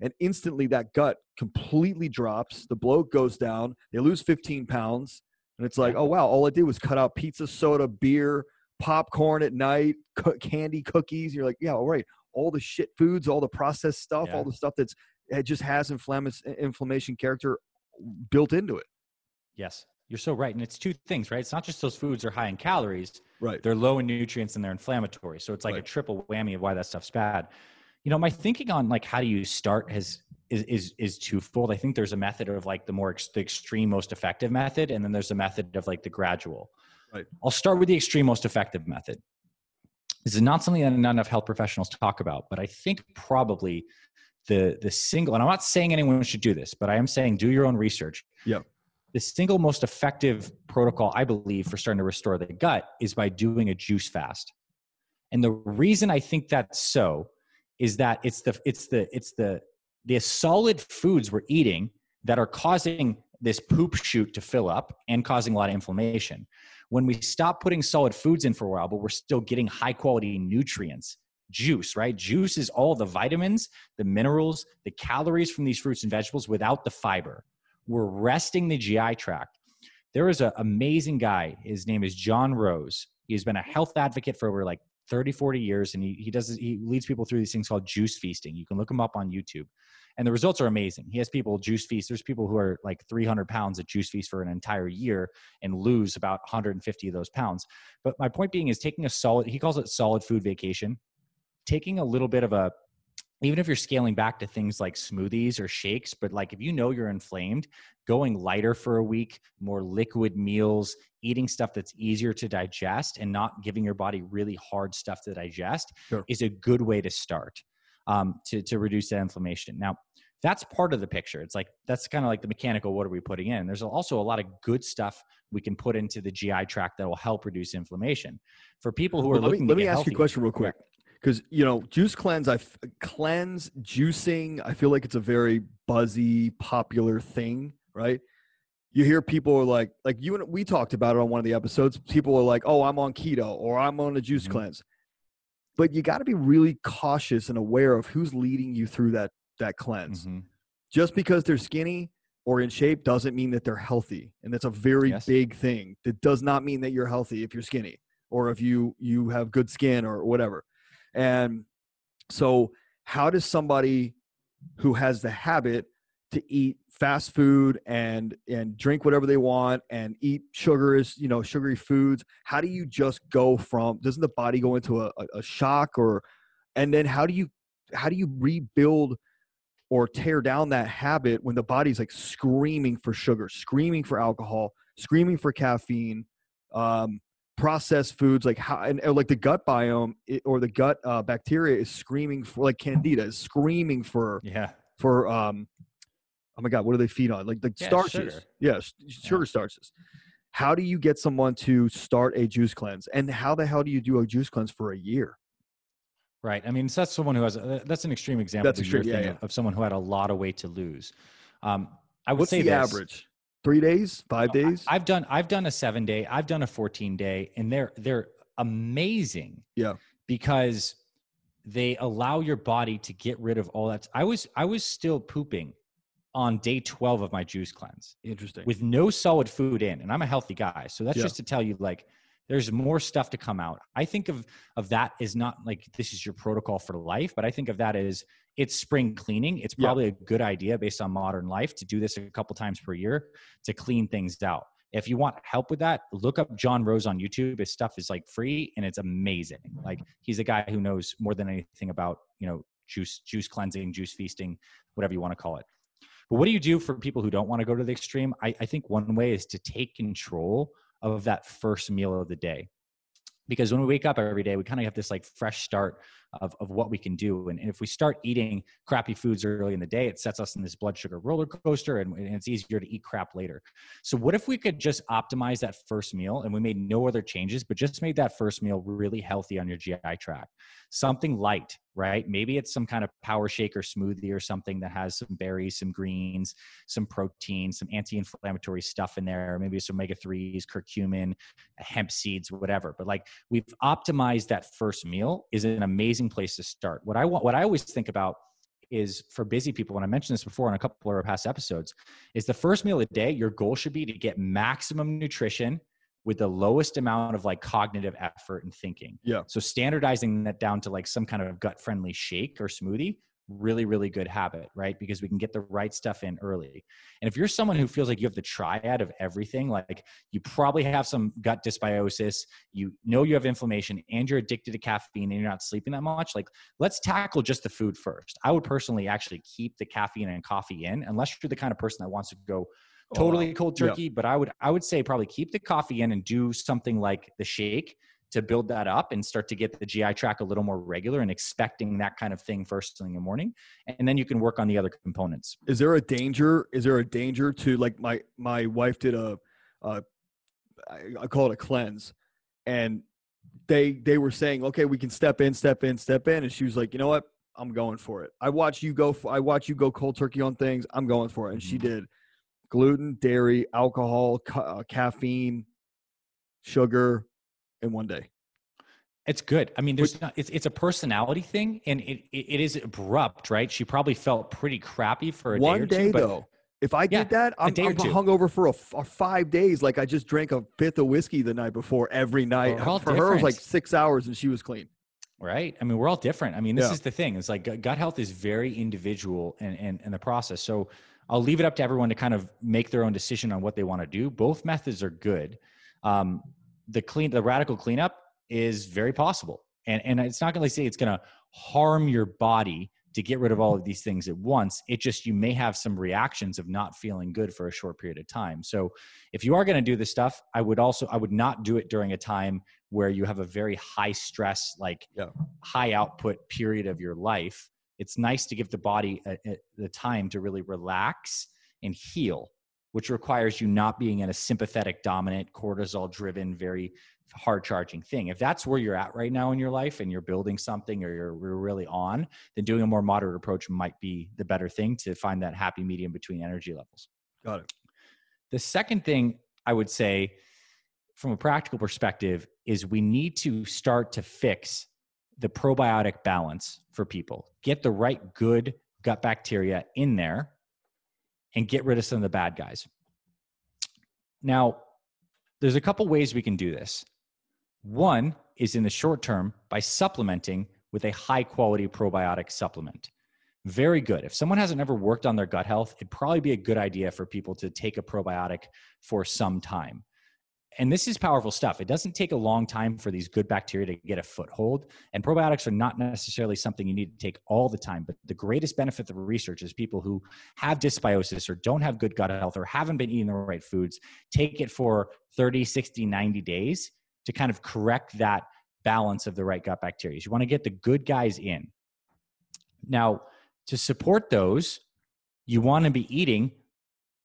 Speaker 2: and instantly that gut completely drops. The bloat goes down. They lose fifteen pounds, and it's like, oh wow, all I did was cut out pizza, soda, beer popcorn at night, co- candy, cookies. You're like, yeah, all right. All the shit foods, all the processed stuff, yeah. all the stuff that's it just has inflammation inflammation character built into it.
Speaker 3: Yes, you're so right. And it's two things, right? It's not just those foods are high in calories.
Speaker 2: Right.
Speaker 3: They're low in nutrients and they're inflammatory. So it's like right. a triple whammy of why that stuff's bad. You know, my thinking on like how do you start has is is is twofold. I think there's a method of like the more ex- the extreme, most effective method, and then there's a method of like the gradual.
Speaker 2: Right.
Speaker 3: I'll start with the extreme most effective method. This is not something that not enough health professionals talk about, but I think probably the the single and I'm not saying anyone should do this, but I am saying do your own research.
Speaker 2: Yeah.
Speaker 3: The single most effective protocol I believe for starting to restore the gut is by doing a juice fast. And the reason I think that's so is that it's the it's the it's the the solid foods we're eating that are causing this poop chute to fill up and causing a lot of inflammation when we stop putting solid foods in for a while, but we're still getting high quality nutrients, juice, right? Juice is all the vitamins, the minerals, the calories from these fruits and vegetables without the fiber. We're resting the GI tract. There is an amazing guy. His name is John Rose. He's been a health advocate for over like 30, 40 years, and he, he does he leads people through these things called juice feasting. You can look him up on YouTube and the results are amazing. He has people juice feast. There's people who are like 300 pounds at juice feast for an entire year and lose about 150 of those pounds. But my point being is taking a solid. He calls it solid food vacation. Taking a little bit of a even if you're scaling back to things like smoothies or shakes, but like if you know you're inflamed, going lighter for a week, more liquid meals, eating stuff that's easier to digest, and not giving your body really hard stuff to digest sure. is a good way to start um, to, to reduce that inflammation. Now, that's part of the picture. It's like that's kind of like the mechanical what are we putting in? There's also a lot of good stuff we can put into the GI tract that will help reduce inflammation. For people who are
Speaker 2: well,
Speaker 3: looking
Speaker 2: me, let me
Speaker 3: ask
Speaker 2: healthy, you a question real quick. Because you know, juice cleanse, I cleanse juicing. I feel like it's a very buzzy, popular thing, right? You hear people are like, like you and we talked about it on one of the episodes. People are like, "Oh, I'm on keto," or "I'm on a juice mm-hmm. cleanse." but you got to be really cautious and aware of who's leading you through that that cleanse. Mm-hmm. Just because they're skinny or in shape doesn't mean that they're healthy, and that's a very yes. big thing. That does not mean that you're healthy if you're skinny or if you you have good skin or whatever. And so, how does somebody who has the habit to eat fast food and and drink whatever they want and eat sugars you know sugary foods how do you just go from doesn't the body go into a, a, shock or and then how do you how do you rebuild or tear down that habit when the body's like screaming for sugar screaming for alcohol screaming for caffeine um, processed foods like how and like the gut biome it, or the gut uh, bacteria is screaming for like candida is screaming for
Speaker 3: yeah
Speaker 2: for um oh my god what do they feed on like like
Speaker 3: Yeah,
Speaker 2: starches
Speaker 3: sugar.
Speaker 2: yeah sh- sugar starches how do you get someone to start a juice cleanse and how the hell do you do a juice cleanse for a year
Speaker 3: Right. I mean, so that's someone who has, uh, that's an extreme example
Speaker 2: That's
Speaker 3: that
Speaker 2: extreme, yeah,
Speaker 3: thinking of, of someone who had a lot of weight to lose. Um, I would
Speaker 2: what's
Speaker 3: say
Speaker 2: the
Speaker 3: this.
Speaker 2: average three days five
Speaker 3: No,
Speaker 2: days
Speaker 3: I've done I've done a seven day, I've done a 14 day, and they're they're amazing.
Speaker 2: Yeah.
Speaker 3: Because they allow your body to get rid of all that. I was I was still pooping on day 12 of my juice cleanse
Speaker 2: interesting
Speaker 3: with no solid food in. And I'm a healthy guy. So that's
Speaker 2: Yeah.
Speaker 3: just to tell you like there's more stuff to come out. I think of of that as not like this is your protocol for life, but I think of that as it's spring cleaning. It's
Speaker 2: Yeah.
Speaker 3: probably a good idea based on modern life to do this a couple times per year to clean things out. If you want help with that, look up John Rose on YouTube. His stuff is like free and it's amazing. Like he's a guy who knows more than anything about, you know, juice juice cleansing, juice feasting, whatever you want to call it. But what do you do for people who don't want to go to the extreme? I, I think one way is to take control of that first meal of the day. Because when we wake up every day, we kind of have this like fresh start of, of what we can do. And, and if we start eating crappy foods early in the day, it sets us in this blood sugar roller coaster and, and it's easier to eat crap later. So, what if we could just optimize that first meal and we made no other changes, but just made that first meal really healthy on your GI tract? Something light, right? Maybe it's some kind of power shake or smoothie or something that has some berries, some greens, some protein, some anti inflammatory stuff in there, maybe some omega 3s, curcumin, hemp seeds, whatever. But like we've optimized that first meal is an amazing place to start. What I want, what I always think about is for busy people, and I mentioned this before in a couple of our past episodes, is the first meal of the day, your goal should be to get maximum nutrition with the lowest amount of like cognitive effort and thinking.
Speaker 2: Yeah.
Speaker 3: So standardizing that down to like some kind of gut friendly shake or smoothie, really, really good habit, right? Because we can get the right stuff in early. And if you're someone who feels like you have the triad of everything, like you probably have some gut dysbiosis, you know you have inflammation, and you're addicted to caffeine and you're not sleeping that much, like let's tackle just the food first. I would personally actually keep the caffeine and coffee in, unless you're the kind of person that wants to go
Speaker 2: Oh,
Speaker 3: totally cold
Speaker 2: Yeah.
Speaker 3: turkey. But I would I would say probably keep the coffee in and do something like the shake to build that up and start to get the GI tract a little more regular and expecting that kind of thing first thing in the morning. And then you can work on the other components.
Speaker 2: is there a danger is there a danger to like my my wife did a uh I, call it a cleanse. And they they were saying okay we can step in step in step in. And she was like you know what? I'm going for it. I watch you go for, i watch you go cold turkey on things. I'm going for it. And she
Speaker 3: Mhm.
Speaker 2: did. Gluten dairy alcohol ca- uh, caffeine sugar in one day
Speaker 3: It's good. I mean, there's not, it's it's a personality thing, and it, it it is abrupt, right? She probably felt pretty crappy for a day
Speaker 2: one
Speaker 3: or
Speaker 2: day
Speaker 3: two, but
Speaker 2: though if I
Speaker 3: Yeah,
Speaker 2: did that, I'm,
Speaker 3: day
Speaker 2: I'm hungover for a, a five days. Like I just drank a fifth of whiskey the night before every night. For her, it was like six hours, and she was clean.
Speaker 3: right? I mean, we're all different. I mean, this
Speaker 2: Yeah.
Speaker 3: is the thing. It's like gut- gut health is very individual and and and the process. So I'll leave it up to everyone to kind of make their own decision on what they want to do. Both methods are good. Um, the clean, the radical cleanup is very possible, and and it's not going to say it's going to harm your body to get rid of all of these things at once. It just you may have some reactions of not feeling good for a short period of time. So if you are going to do this stuff, I would also I would not do it during a time where you have a very high stress like
Speaker 2: Yeah.
Speaker 3: high output period of your life it's nice to give the body a, a- the time to really relax and heal which requires you not being in a sympathetic dominant cortisol driven very hard charging thing if that's where you're at right now in your life and you're building something or you're, really on then doing a more moderate approach might be the better thing to find that happy medium between energy levels
Speaker 2: Got it.
Speaker 3: the second thing I would say from a practical perspective is we need to start to fix the probiotic balance for people. Get the right good gut bacteria in there and get rid of some of the bad guys. Now, there's a couple ways we can do this. One is in the short term by supplementing with a high quality probiotic supplement. very good. If someone hasn't ever worked on their gut health, it'd probably be a good idea for people to take a probiotic for some time. And this is powerful stuff. It doesn't take a long time for these good bacteria to get a foothold. And probiotics are not necessarily something you need to take all the time. But the greatest benefit of research is people who have dysbiosis or don't have good gut health or haven't been eating the right foods take it for 30, 60, 90 days to kind of correct that balance of the right gut bacteria. You want to get the good guys in. Now, to support those, you want to be eating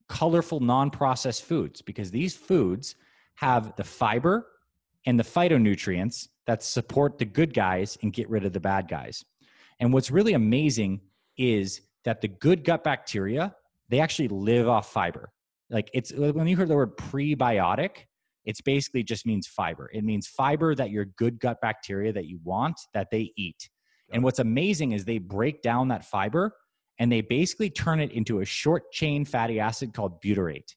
Speaker 3: colorful, non processed foods because these foods have the fiber and the phytonutrients that support the good guys and get rid of the bad guys. And what's really amazing is that the good gut bacteria, they actually live off fiber. Like it's when you hear the word prebiotic, it's basically just means fiber. It means fiber that your good gut bacteria that you want that they eat. And what's amazing is they break down that fiber and they basically turn it into a short chain fatty acid called butyrate.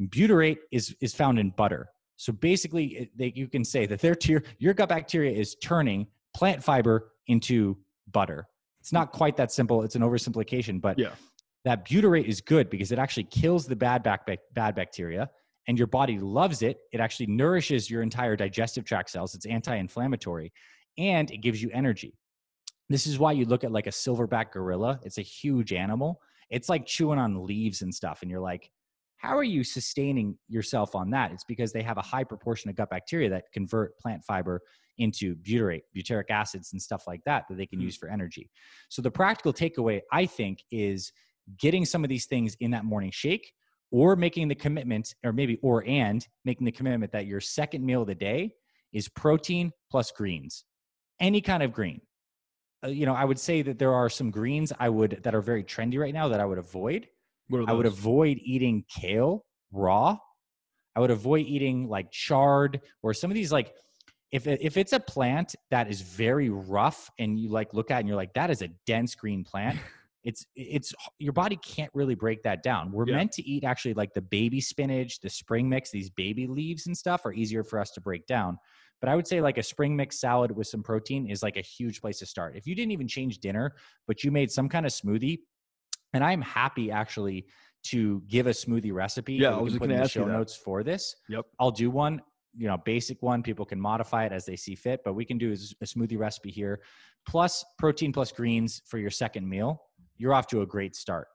Speaker 3: Butyrate is, is found in butter. So basically, they, you can say that their tier, your gut bacteria is turning plant fiber into butter. It's not quite that simple. It's an oversimplification, but
Speaker 2: Yeah.
Speaker 3: that butyrate is good because it actually kills the bad, back, bad bacteria and your body loves it. It actually nourishes your entire digestive tract cells. It's anti inflammatory and it gives you energy. This is why you look at like a silverback gorilla. It's a huge animal. It's like chewing on leaves and stuff. And you're like, how are you sustaining yourself on that? It's because they have a high proportion of gut bacteria that convert plant fiber into butyrate, butyric acids, and stuff like that that they can
Speaker 2: Hmm.
Speaker 3: use for energy. So the practical takeaway, I think, is getting some of these things in that morning shake or making the commitment, or maybe or and making the commitment that your second meal of the day is protein plus greens, any kind of green. Uh, you know, I would say that there are some greens I would that are very trendy right now that I would avoid. I would avoid eating kale raw. I would avoid eating like chard or some of these like if it, if it's a plant that is very rough and you like look at it and you're like that is a dense green plant. It's it's your body can't really break that down. We're
Speaker 2: Yeah.
Speaker 3: meant to eat actually like the baby spinach, the spring mix, these baby leaves and stuff are easier for us to break down. But I would say like a spring mix salad with some protein is like a huge place to start. If you didn't even change dinner, but you made some kind of smoothie, and I'm happy actually to give a smoothie recipe.
Speaker 2: Yeah, I was
Speaker 3: put
Speaker 2: gonna ask
Speaker 3: show notes for this.
Speaker 2: Yep.
Speaker 3: I'll do one, you know, basic one. People can modify it as they see fit, but we can do a smoothie recipe here, plus protein plus greens for your second meal. You're off to a great start.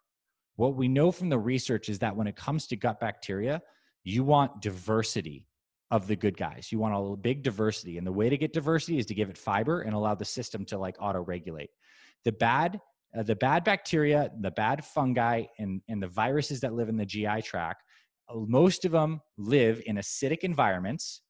Speaker 3: What we know from the research is that when it comes to gut bacteria, you want diversity of the good guys. You want a big diversity. And the way to get diversity is to give it fiber and allow the system to like auto regulate. The bad uh, the bad bacteria, the bad fungi, and, and the viruses that live in the GI tract, uh, most of them live in acidic environments.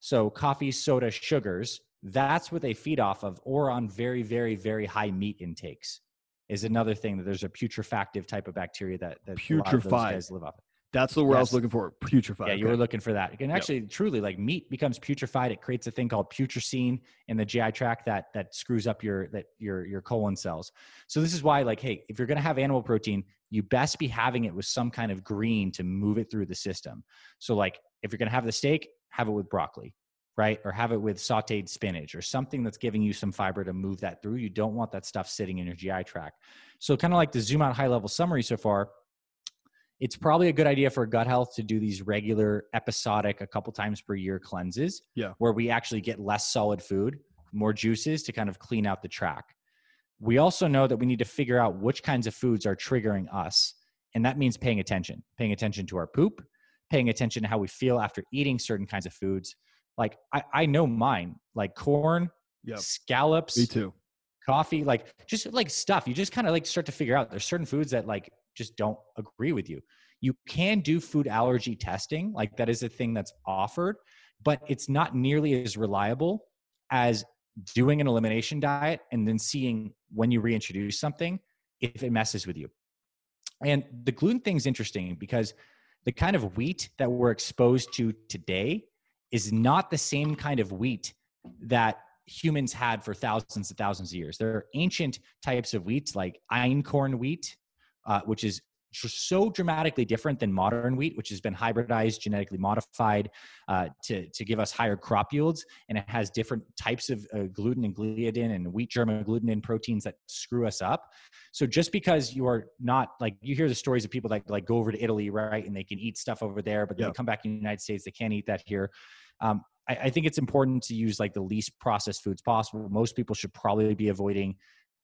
Speaker 3: So, coffee, soda, sugars, that's what they feed off of, or on very, very, very high meat intakes, is another thing that there's a putrefactive type of bacteria that, that a lot of those guys live off.
Speaker 2: That's the word I was looking for. Putrefied.
Speaker 3: Yeah, you
Speaker 2: okay.
Speaker 3: were looking for that. And actually, truly, like meat becomes putrefied. It creates a thing called putrescine in the GI tract that that screws up your that your your colon cells. So this is why, like, hey, if you're going to have animal protein, you best be having it with some kind of green to move it through the system. So, like, if you're going to have the steak, have it with broccoli, right? Or have it with sautéed spinach or something that's giving you some fiber to move that through. You don't want that stuff sitting in your GI tract. So, kind of like the zoom out high level summary so far it's probably a good idea for gut health to do these regular episodic a couple times per year cleanses
Speaker 2: Yeah.
Speaker 3: where we actually get less solid food more juices to kind of clean out the track we also know that we need to figure out which kinds of foods are triggering us and that means paying attention paying attention to our poop paying attention to how we feel after eating certain kinds of foods like i, I know mine like corn
Speaker 2: Yep.
Speaker 3: scallops
Speaker 2: Me too.
Speaker 3: coffee, like just like stuff. You just kind of like start to figure out there's certain foods that like just don't agree with you. You can do food allergy testing, like that is a thing that's offered, but it's not nearly as reliable as doing an elimination diet and then seeing when you reintroduce something if it messes with you. And the gluten thing is interesting because the kind of wheat that we're exposed to today is not the same kind of wheat that humans had for thousands and thousands of years. There are ancient types of wheat like einkorn wheat, uh, which is so dramatically different than modern wheat, which has been hybridized, genetically modified uh, to, to give us higher crop yields. And it has different types of uh, gluten and gliadin and wheat germ and agglutinin proteins that screw us up. So just because you are not like, you hear the stories of people that like go over to Italy, right? And they can eat stuff over there, but yeah. they come back in the United States, they can't eat that here. Um, I, I, think it's important to use like the least processed foods possible. Most people should probably be avoiding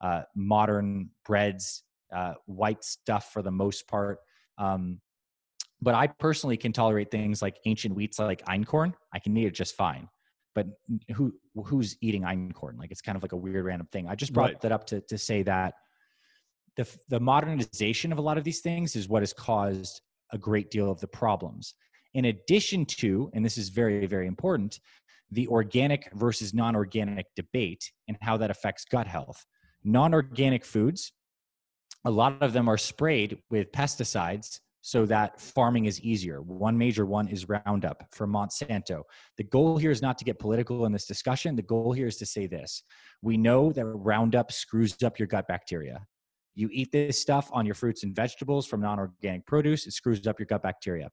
Speaker 3: uh, modern breads, uh, white stuff for the most part. Um, but I personally can tolerate things like ancient wheats like einkorn. I can eat it just fine. But who who's eating einkorn? Like it's kind of like a weird random thing. I just brought right. that up to to say that the the modernization of a lot of these things is what has caused a great deal of the problems. In addition to, and this is very very important, the organic versus non-organic debate and how that affects gut health. Non-organic foods a lot of them are sprayed with pesticides so that farming is easier. One major one is Roundup for Monsanto. The goal here is not to get political in this discussion. The goal here is to say this We know that Roundup screws up your gut bacteria. You eat this stuff on your fruits and vegetables from non organic produce, it screws up your gut bacteria.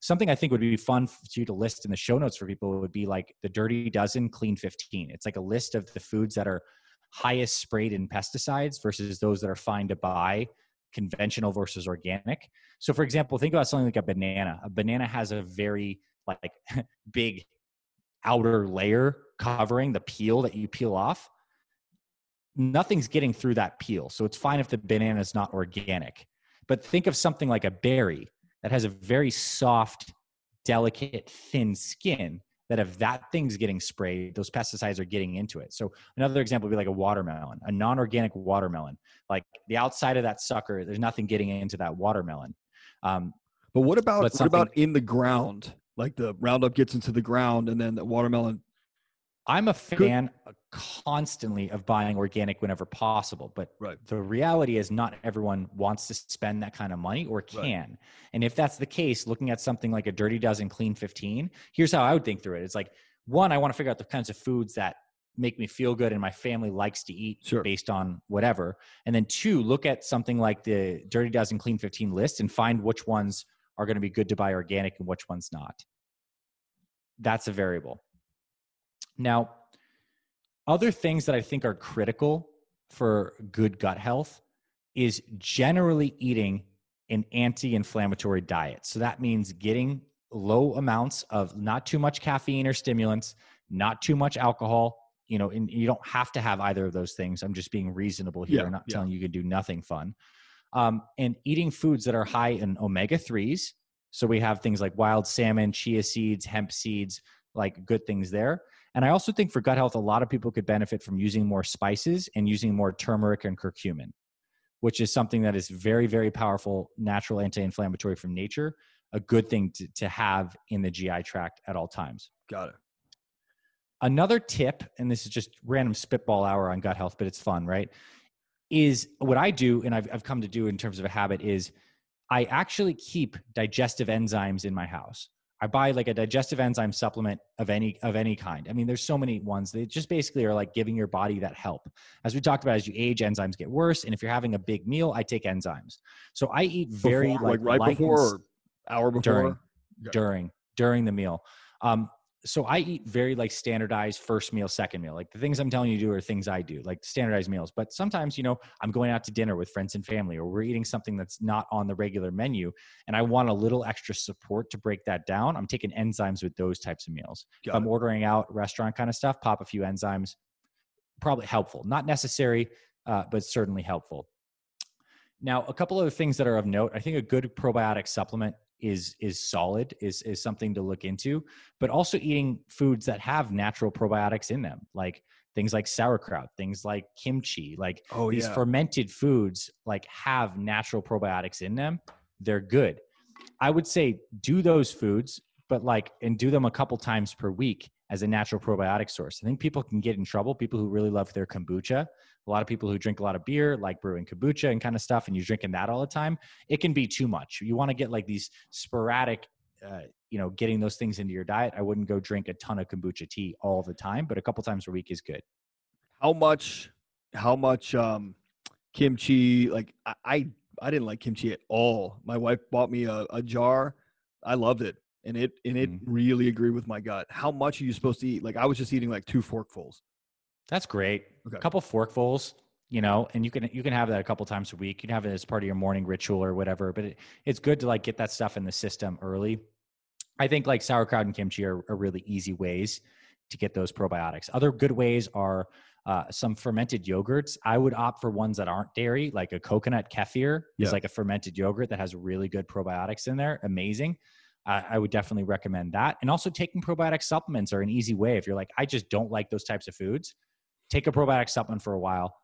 Speaker 3: Something I think would be fun for you to list in the show notes for people would be like the Dirty Dozen Clean 15. It's like a list of the foods that are highest sprayed in pesticides versus those that are fine to buy conventional versus organic. So for example think about something like a banana. A banana has a very like big outer layer covering the peel that you peel off. Nothing's getting through that peel so it's fine if the banana is not organic. But think of something like a berry that has a very soft delicate thin skin that if that thing's getting sprayed, those pesticides are getting into it. So another example would be like a watermelon, a non-organic watermelon. Like the outside of that sucker, there's nothing getting into that watermelon. Um,
Speaker 2: but what about but what about in the ground? Like the Roundup gets into the ground, and then the watermelon
Speaker 3: I'm a fan constantly of buying organic whenever possible, but
Speaker 2: right.
Speaker 3: the reality is not everyone wants to spend that kind of money or can. Right. And if that's the case, looking at something like a Dirty Dozen Clean 15, here's how I would think through it. It's like one, I want to figure out the kinds of foods that make me feel good and my family likes to eat
Speaker 2: sure.
Speaker 3: based on whatever. And then two, look at something like the Dirty Dozen Clean 15 list and find which ones are going to be good to buy organic and which ones not. That's a variable. Now, other things that I think are critical for good gut health is generally eating an anti inflammatory diet. So that means getting low amounts of not too much caffeine or stimulants, not too much alcohol. You know, and you don't have to have either of those things. I'm just being reasonable here. Yeah, I'm not yeah. telling you you can do nothing fun. Um, and eating foods that are high in omega 3s. So we have things like wild salmon, chia seeds, hemp seeds, like good things there. And I also think for gut health, a lot of people could benefit from using more spices and using more turmeric and curcumin, which is something that is very, very powerful, natural anti inflammatory from nature, a good thing to, to have in the GI tract at all times.
Speaker 2: Got it.
Speaker 3: Another tip, and this is just random spitball hour on gut health, but it's fun, right? Is what I do, and I've, I've come to do in terms of a habit, is I actually keep digestive enzymes in my house. I buy like a digestive enzyme supplement of any of any kind. I mean, there's so many ones. They just basically are like giving your body that help. As we talked about, as you age, enzymes get worse. And if you're having a big meal, I take enzymes. So I eat very
Speaker 2: before, like, like right before or hour before
Speaker 3: during during during the meal. Um, so I eat very like standardized first meal, second meal. Like the things I'm telling you to do are things I do, like standardized meals. But sometimes, you know, I'm going out to dinner with friends and family, or we're eating something that's not on the regular menu, and I want a little extra support to break that down. I'm taking enzymes with those types of meals. Got if I'm ordering out restaurant kind of stuff, pop a few enzymes. Probably helpful, not necessary, uh, but certainly helpful. Now, a couple of things that are of note. I think a good probiotic supplement is is solid is is something to look into but also eating foods that have natural probiotics in them like things like sauerkraut things like kimchi like
Speaker 2: oh,
Speaker 3: these
Speaker 2: yeah.
Speaker 3: fermented foods like have natural probiotics in them they're good i would say do those foods but like and do them a couple times per week as a natural probiotic source. I think people can get in trouble people who really love their kombucha. A lot of people who drink a lot of beer like brewing kombucha and kind of stuff and you're drinking that all the time it can be too much. You want to get like these sporadic uh, you know getting those things into your diet. I wouldn't go drink a ton of kombucha tea all the time but a couple times a week is good.
Speaker 2: How much how much um kimchi like i I didn't like kimchi at all. My wife bought me a, a jar. I loved it, and it and it
Speaker 3: Mhm.
Speaker 2: really agreed with my gut. How much are you supposed to eat? Like I was just eating like two forkfuls.
Speaker 3: That's great.
Speaker 2: Okay.
Speaker 3: A couple forkfuls, you know, and you can you can have that a couple times a week. You can have it as part of your morning ritual or whatever. But it, it's good to like get that stuff in the system early. I think like sauerkraut and kimchi are, are really easy ways to get those probiotics. Other good ways are uh, some fermented yogurts. I would opt for ones that aren't dairy, like a coconut kefir
Speaker 2: Yeah.
Speaker 3: is like a fermented yogurt that has really good probiotics in there. Amazing. I I would definitely recommend that. And also taking probiotic supplements are an easy way. If you're like, I just don't like those types of foods, take a probiotic supplement for a while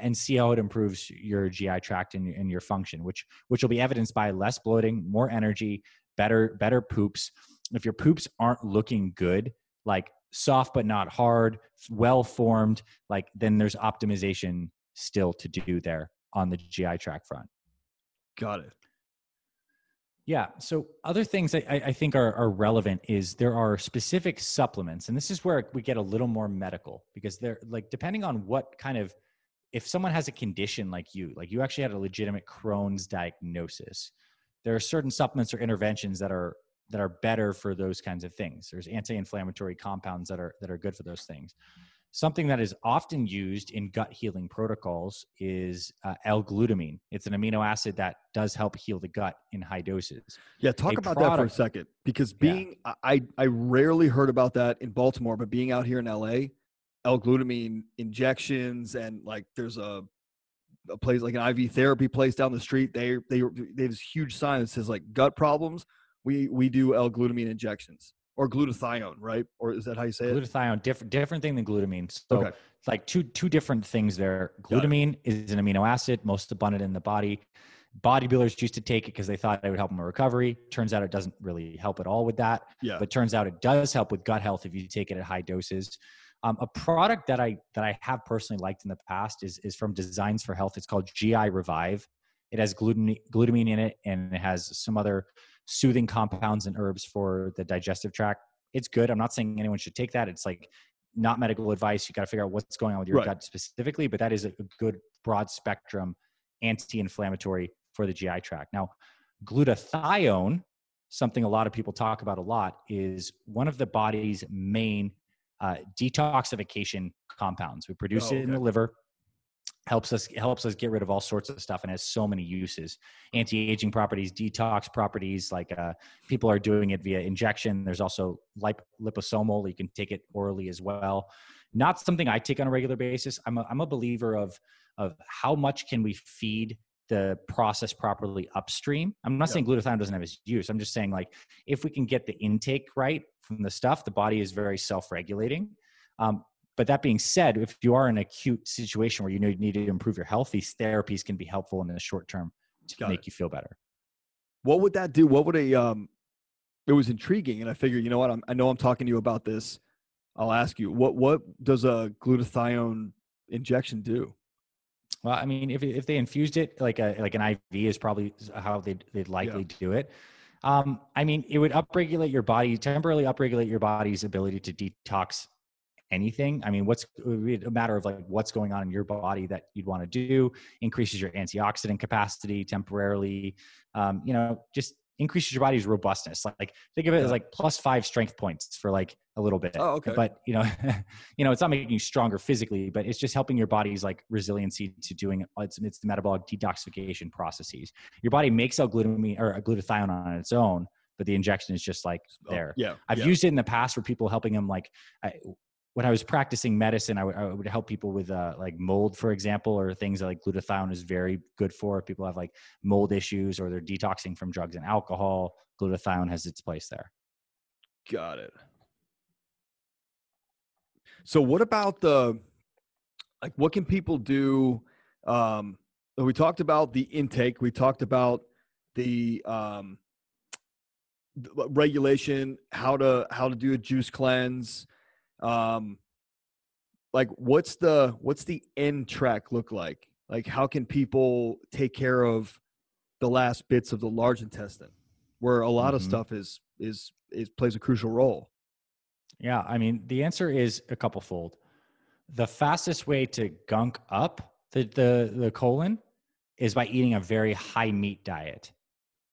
Speaker 3: and see how it improves your GI tract and, and your function, which which will be evidenced by less bloating, more energy, better better poops. If your poops aren't looking good, like soft but not hard, well formed, like then there's optimization still to do there on the GI tract front.
Speaker 2: Got it.
Speaker 3: Yeah. So other things I, I think are, are relevant is there are specific supplements, and this is where we get a little more medical because they're like depending on what kind of if someone has a condition like you, like you actually had a legitimate Crohn's diagnosis, there are certain supplements or interventions that are that are better for those kinds of things. There's anti-inflammatory compounds that are that are good for those things. Something that is often used in gut healing protocols is uh, L-glutamine. It's an amino acid that does help heal the gut in high doses.
Speaker 2: Yeah, talk
Speaker 3: a
Speaker 2: about that for a second because being I- I I rarely heard about that in Baltimore, but being out here in LA, L-glutamine injections and like there's a a place like an IV therapy place down the street. They they they have this huge sign that says like gut problems. We we do L-glutamine injections or glutathione, right? Or is that how you say it?
Speaker 3: Glutathione, different different thing than glutamine. So
Speaker 2: Okay.
Speaker 3: it's like two two different things there. Glutamine is an amino acid, most abundant in the body. Bodybuilders used to take it because they thought it would help them with recovery. Turns out it doesn't really help at all with that.
Speaker 2: Yeah.
Speaker 3: But turns out it does help with gut health if you take it at high doses. Um, a product that I that I have personally liked in the past is is from Designs for Health. It's called GI Revive. It has glutamine glutamine in it, and it has some other soothing compounds and herbs for the digestive tract. It's good. I'm not saying anyone should take that. It's like not medical advice. You got to figure out what's going on with your
Speaker 2: Right.
Speaker 3: gut specifically, but that is a good broad spectrum anti-inflammatory for the GI tract. Now, glutathione, something a lot of people talk about a lot, is one of the body's main uh, detoxification compounds. We produce
Speaker 2: Oh,
Speaker 3: it in the liver. Helps us helps us get rid of all sorts of stuff and has so many uses, anti-aging properties, detox properties. Like uh, people are doing it via injection. There's also lip- liposomal. You can take it orally as well. Not something I take on a regular basis. I'm a, I'm a believer of of how much can we feed the process properly upstream. I'm not
Speaker 2: Yeah.
Speaker 3: saying glutathione doesn't have its use. I'm just saying like if we can get the intake right from the stuff, the body is very self-regulating. Um, but that being said, if you are in an acute situation where you know you need to improve your health, these therapies can be helpful in the short term to
Speaker 2: Got
Speaker 3: make
Speaker 2: it.
Speaker 3: you feel better.
Speaker 2: What would that do? What would a um? It was intriguing, and I figured, you know what? I'm, I know I'm talking to you about this. I'll ask you what what does a glutathione injection do?
Speaker 3: Well, I mean, if if they infused it like a like an IV is probably how they'd they'd likely do it. Um, I mean, it would upregulate your body, temporarily upregulate your body's ability to detox anything. I mean, what's it a matter of like what's going on in your body that you'd want to do, increases your antioxidant capacity temporarily, um, you know, just increases your body's robustness. Like, like think of it as like plus five strength points for like a little bit.
Speaker 2: Oh, okay.
Speaker 3: But you know, you know, it's not making you stronger physically, but it's just helping your body's like resiliency to doing it's it's the metabolic detoxification processes. Your body makes L-glutamine or glutathione on its own, but the injection is just like
Speaker 2: Oh,
Speaker 3: there.
Speaker 2: yeah,
Speaker 3: I've
Speaker 2: yeah.
Speaker 3: used it in the past for people helping them like I, when I was practicing medicine, I would, help people with uh, like mold, for example, or things that like glutathione is very good for. People have like mold issues or they're detoxing from drugs and alcohol, glutathione has its place there.
Speaker 2: Got it. So what about the like what can people do um we talked about the intake, we talked about the um regulation, how to how to do a juice cleanse. Um like what's the what's the end track look like? Like how can people take care of the last bits of the large intestine where a lot of
Speaker 3: Mhm.
Speaker 2: stuff is is is plays a crucial role.
Speaker 3: Yeah, I mean, the answer is a couple fold. The fastest way to gunk up the, the, the colon is by eating a very high meat diet.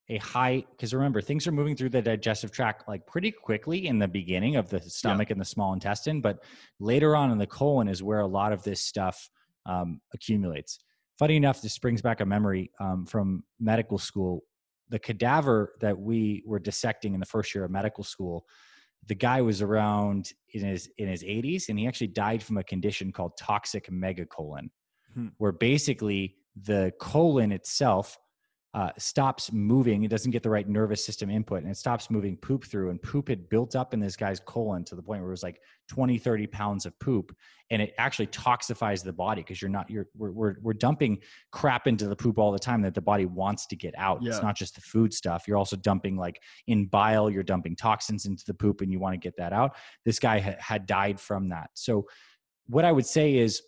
Speaker 3: A high, because remember, things are moving through the digestive tract like pretty quickly in the beginning of the stomach yeah. and the small intestine, but later on in the colon is where a lot of this stuff um, accumulates. Funny enough, this brings back a memory um, from medical school. The cadaver that we were dissecting in the first year of medical school, the guy was around in his in his 80s, and he actually died from a condition called toxic megacolon, hmm. where basically the colon itself uh, stops moving. It doesn't get the right nervous system input and it stops moving poop through. And poop had built up in this guy's colon to the point where it was like 20, 30 pounds of poop. And it actually toxifies the body because you're not, you're, we're, we're, we're, dumping crap into the poop all the time that the body wants to get out. Yeah. It's not just the food stuff. You're also dumping like in bile, you're dumping toxins into the poop and you want to get that out. This guy ha- had died from that. So, what I would say is,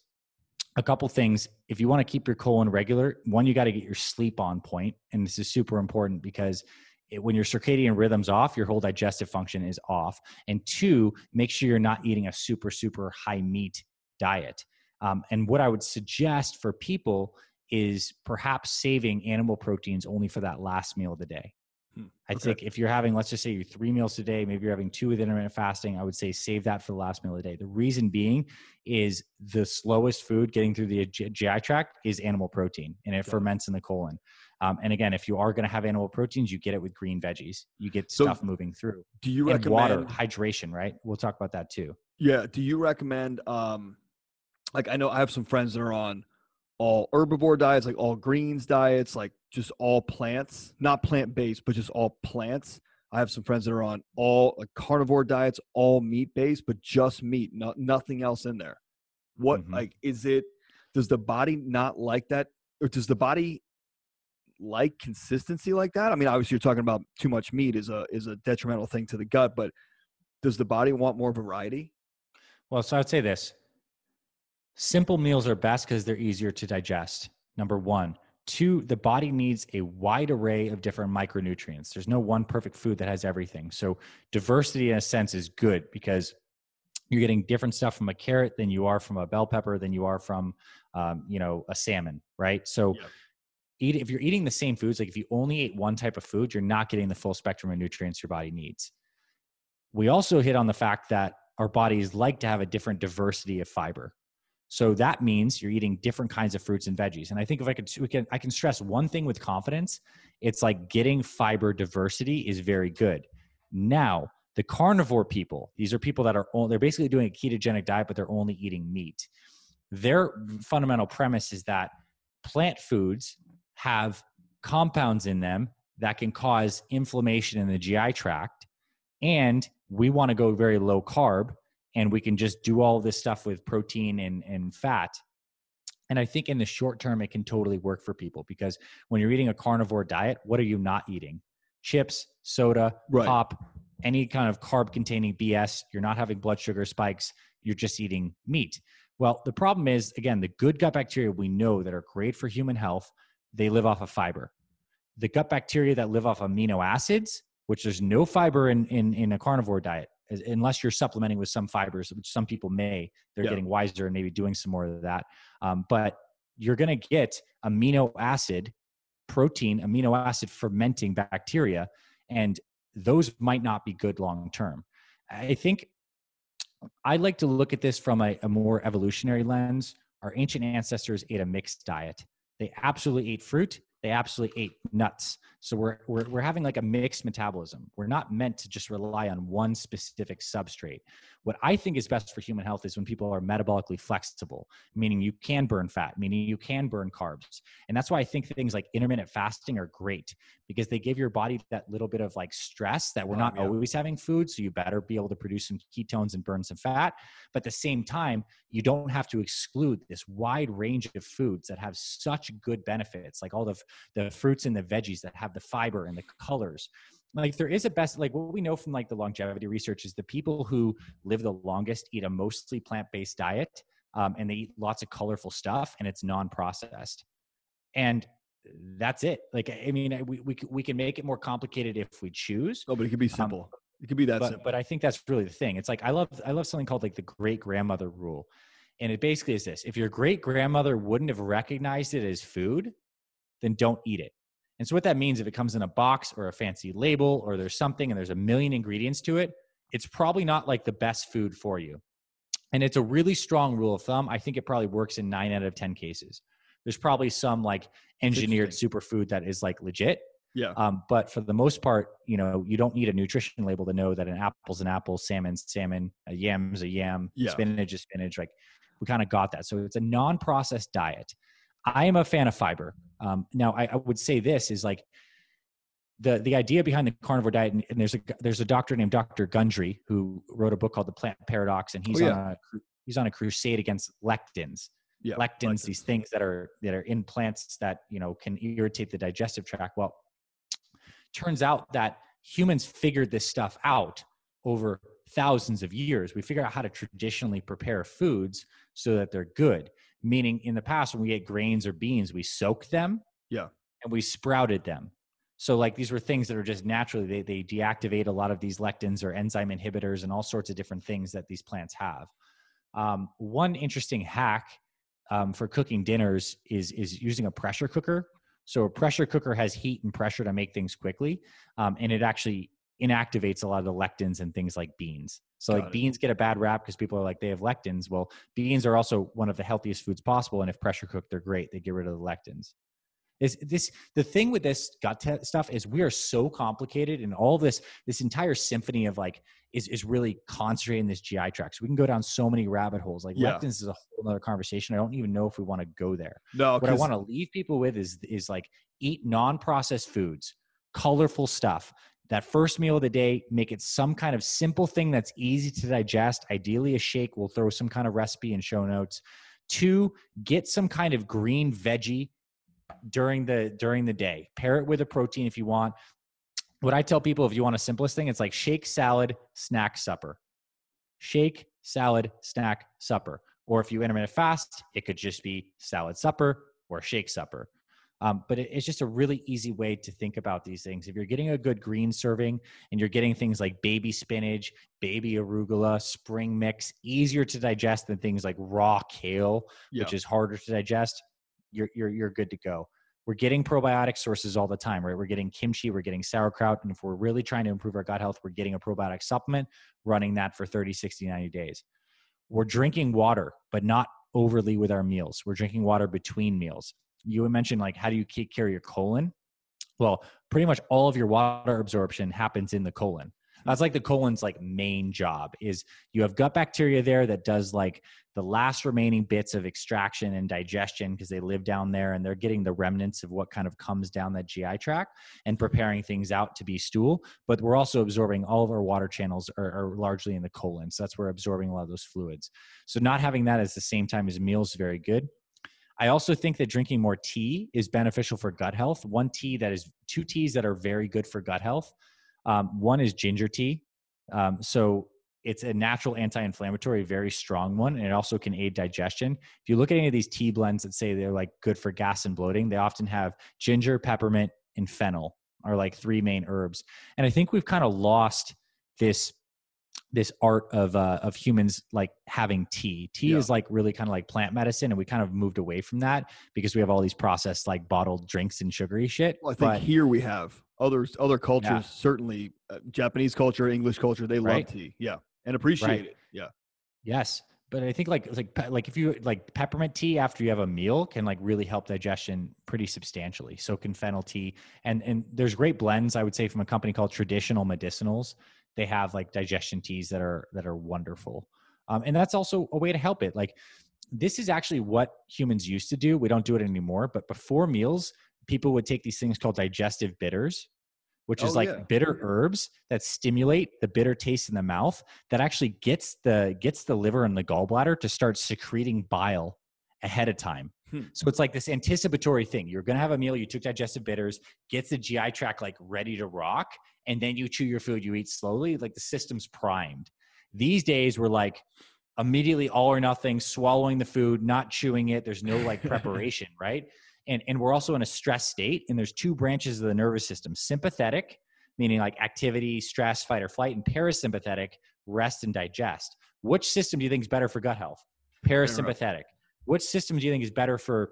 Speaker 3: a couple things. If you want to keep your colon regular one you got to get your sleep on point and this is super important because it, when your circadian rhythms off your whole digestive function is off. And two make sure you're not eating a super super high meat diet. Um, and what i would suggest for people is perhaps saving animal proteins only for that last meal of the day. I okay. think if you're having, let's just say you're three meals a day, maybe you're having two with intermittent fasting, I would say save that for the last meal of the day. The reason being is the slowest food getting through the GI tract is animal protein and it okay. ferments in the colon. Um, and again, if you are going to have animal proteins, you get it with green veggies. You get so stuff moving through.
Speaker 2: Do you and
Speaker 3: recommend water, hydration, right? We'll talk about that too.
Speaker 2: Yeah. Do you recommend, um, like I know I have some friends that are on all herbivore diets, like all greens diets, like just all plants, not plant based, but just all plants. I have some friends that are on all like carnivore diets, all meat based, but just meat, not nothing else in there. What mm-hmm. like is it? Does the body not like that, or does the body like consistency like that? I mean, obviously, you're talking about too much meat is a is a detrimental thing to the gut, but does the body want more variety?
Speaker 3: Well, so I'd say this: Simple meals are best because they're easier to digest. Number one. Two, the body needs a wide array of different micronutrients. There's no one perfect food that has everything. So, diversity in a sense is good because you're getting different stuff from a carrot than you are from a bell pepper than you are from um, you know a salmon right so yep. eat if you're eating the same foods like if you only ate one type of food you're not getting the full spectrum of nutrients your body needs we also hit on the fact that our bodies like to have a different diversity of fiber so that means you're eating different kinds of fruits and veggies. And I think if I could, we can, I can stress one thing with confidence. It's like getting fiber diversity is very good. Now, the carnivore people, these are people that are, they're basically doing a ketogenic diet, but they're only eating meat. Their fundamental premise is that plant foods have compounds in them that can cause inflammation in the GI tract. And we want to go very low carb and we can just do all this stuff with protein and, and fat. And i think in the short term it can totally work for people because when you're eating a carnivore diet what are you not eating? Chips soda right. pop any kind of carb containing bs you're not having blood sugar spikes. You're just eating meat. Well the problem is again the good gut bacteria we know that are great for human health they live off of fiber. The gut bacteria that live off amino acids which there's no fiber in, in, in a carnivore diet unless you're supplementing with some fibers, which some people may, they're yeah. getting wiser and maybe doing some more of that. Um, but you're going to get amino acid, protein, amino acid fermenting bacteria, and those might not be good long term. I think I like to look at this from a, a more evolutionary lens. Our ancient ancestors ate a mixed diet. They absolutely ate fruit they absolutely ate nuts. So we're, we're, we're having like a mixed metabolism. We're not meant to just rely on one specific substrate. What I think is best for human health is when people are metabolically flexible, meaning you can burn fat, meaning you can burn carbs. And that's why I think things like intermittent fasting are great because they give your body that little bit of like stress that we're oh, not yeah. always having food. So you better be able to produce some ketones and burn some fat. But at the same time, you don't have to exclude this wide range of foods that have such good benefits, like all the, the fruits and the veggies that have the fiber and the colors. Like there is a best like what we know from like the longevity research is the people who live the longest eat a mostly plant-based diet um, and they eat lots of colorful stuff and it's non-processed. And that's it. Like i mean we, we, we can make it more complicated if we choose
Speaker 2: oh but it could be um, simple. Um, it could be that
Speaker 3: but,
Speaker 2: simple.
Speaker 3: but i think that's really the thing. It's like i love i love something called like the great grandmother rule. And it basically is this. If your great grandmother wouldn't have recognized it as food then don't eat it. And so what that means if it comes in a box or a fancy label or there's something and there's a million ingredients to it, it's probably not like the best food for you. And it's a really strong rule of thumb. I think it probably works in 9 out of 10 cases. There's probably some like engineered superfood that is like legit.
Speaker 2: Yeah.
Speaker 3: Um, but for the most part, you know, you don't need a nutrition label to know that an apple's an apple, salmon's salmon, a yam's a yam,
Speaker 2: Yeah.
Speaker 3: spinach is spinach. Like we kind of got that. So it's a non-processed diet. I am a fan of fiber. Um, now, I, I would say this is like the the idea behind the carnivore diet, and, and there's a there's a doctor named Dr. Gundry who wrote a book called The Plant Paradox, and he's
Speaker 2: Oh, yeah.
Speaker 3: on a he's on a crusade against lectins.
Speaker 2: Yeah.
Speaker 3: lectins, these things that are that are in plants that you know can irritate the digestive tract. Well, turns out that humans figured this stuff out over thousands of years. We figure out how to traditionally prepare foods so that they're good. Meaning, in the past, when we ate grains or beans, we soaked them,
Speaker 2: Yeah.
Speaker 3: and we sprouted them. So, like these were things that are just naturally they they deactivate a lot of these lectins or enzyme inhibitors and all sorts of different things that these plants have. Um, one interesting hack um, for cooking dinners is is using a pressure cooker. So a pressure cooker has heat and pressure to make things quickly, um, and it actually inactivates a lot of the lectins and things like beans. So
Speaker 2: Got
Speaker 3: like
Speaker 2: it.
Speaker 3: beans get a bad rap because people are like they have lectins. Well, beans are also one of the healthiest foods possible, and if pressure cooked, they're great. They get rid of the lectins. Is this the thing with this gut te- stuff? Is we are so complicated, and all this this entire symphony of like is is really concentrating in this GI tract. So we can go down so many rabbit holes. Like
Speaker 2: Yeah.
Speaker 3: lectins is a whole other conversation. I don't even know if we want to go there
Speaker 2: No,
Speaker 3: what I want to leave people with is is like eat non-processed foods, colorful stuff. That first meal of the day, make it some kind of simple thing that's easy to digest. Ideally, a shake. We'll throw some kind of recipe in show notes. Two, get some kind of green veggie during the during the day. Pair it with a protein if you want. What I tell people, if you want a simplest thing, it's like shake, salad, snack, supper. Shake, salad, snack, supper. Or if you intermittent fast, it could just be salad supper or shake supper. Um, but it, it's just a really easy way to think about these things. If you're getting a good green serving and you're getting things like baby spinach, baby arugula, spring mix, easier to digest than things like raw kale,
Speaker 2: yeah.
Speaker 3: which is harder to digest, you're, you're, you're good to go. We're getting probiotic sources all the time, right? We're getting kimchi, we're getting sauerkraut. And if we're really trying to improve our gut health, we're getting a probiotic supplement, running that for 30, 60, 90 days. We're drinking water, but not overly with our meals. We're drinking water between meals. You mentioned like, how do you take care of your colon? Well, pretty much all of your water absorption happens in the colon. That's like the colon's like main job is you have gut bacteria there that does like the last remaining bits of extraction and digestion because they live down there and they're getting the remnants of what kind of comes down that GI tract and preparing things out to be stool. But we're also absorbing all of our water channels are, are largely in the colon. So that's where we're absorbing a lot of those fluids. So not having that at the same time as meals is very good. I also think that drinking more tea is beneficial for gut health. One tea that is two teas that are very good for gut health. Um, one is ginger tea. Um, so it's a natural anti-inflammatory, very strong one, and it also can aid digestion. If you look at any of these tea blends that say they're like good for gas and bloating, they often have ginger, peppermint, and fennel are like three main herbs. And I think we've kind of lost this this art of uh, of humans like having tea. Tea
Speaker 2: Yeah.
Speaker 3: is like really kind of like plant medicine, and we kind of moved away from that because we have all these processed like bottled drinks and sugary shit.
Speaker 2: Well, I think
Speaker 3: But-
Speaker 2: here we have others, other cultures,
Speaker 3: Yeah.
Speaker 2: certainly uh, Japanese culture, English culture, they
Speaker 3: Right.
Speaker 2: love tea. Yeah. And appreciate
Speaker 3: Right.
Speaker 2: it. Yeah.
Speaker 3: Yes, but I think like like pe- like if you like peppermint tea after you have a meal can like really help digestion pretty substantially. So can fennel tea, and and there's great blends I would say from a company called Traditional Medicinals. They have like digestion teas that are that are wonderful, um, and that's also a way to help it. Like this is actually what humans used to do. We don't do it anymore, but before meals, people would take these things called digestive bitters. Which is
Speaker 2: Oh,
Speaker 3: like
Speaker 2: yeah.
Speaker 3: bitter herbs that stimulate the bitter taste in the mouth that actually gets the gets the liver and the gallbladder to start secreting bile ahead of time.
Speaker 2: Hmm.
Speaker 3: So it's like this anticipatory thing. You're going to have a meal, you took digestive bitters, gets the GI tract like ready to rock, and then you chew your food, you eat slowly, like the system's primed. These days we're like immediately all or nothing, swallowing the food, not chewing it. There's no like preparation, right? And and we're also in a stress state and there's two branches of the nervous system, sympathetic meaning like activity, stress, fight or flight, and parasympathetic, rest and digest. Which system do you think is better for gut health? Parasympathetic. Which system do you think is better for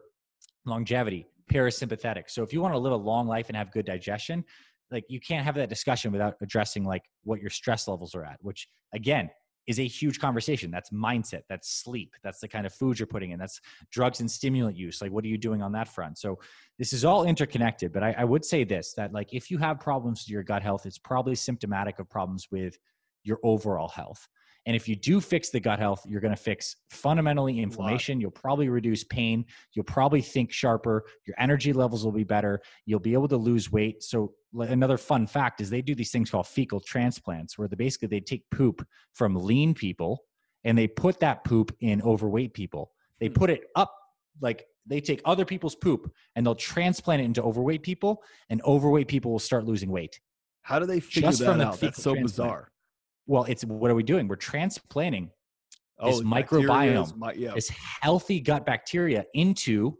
Speaker 3: longevity? parasympathetic. So if you want to live a long life and have good digestion, like you can't have that discussion without addressing like what your stress levels are at, which again is a huge conversation. That's mindset, that's sleep, that's the kind of food you're putting in, that's drugs and stimulant use. Like, what are you doing on that front? So, this is all interconnected. But I, I would say this that, like, if you have problems with your gut health, it's probably symptomatic of problems with your overall health. And if you do fix the gut health, you're going to fix fundamentally inflammation. You'll probably reduce pain. You'll probably think sharper. Your energy levels will be better. You'll be able to lose weight. So another fun fact is they do these things called fecal transplants, where they basically they take poop from lean people and they put that poop in overweight people. They hmm. put it up like they take other people's poop and they'll transplant it into overweight people, and overweight people will start losing weight.
Speaker 2: How do they figure Just that out? That's so transplant. bizarre
Speaker 3: well it's what are we doing? We're transplanting oh, this microbiome my, yeah. this healthy gut bacteria into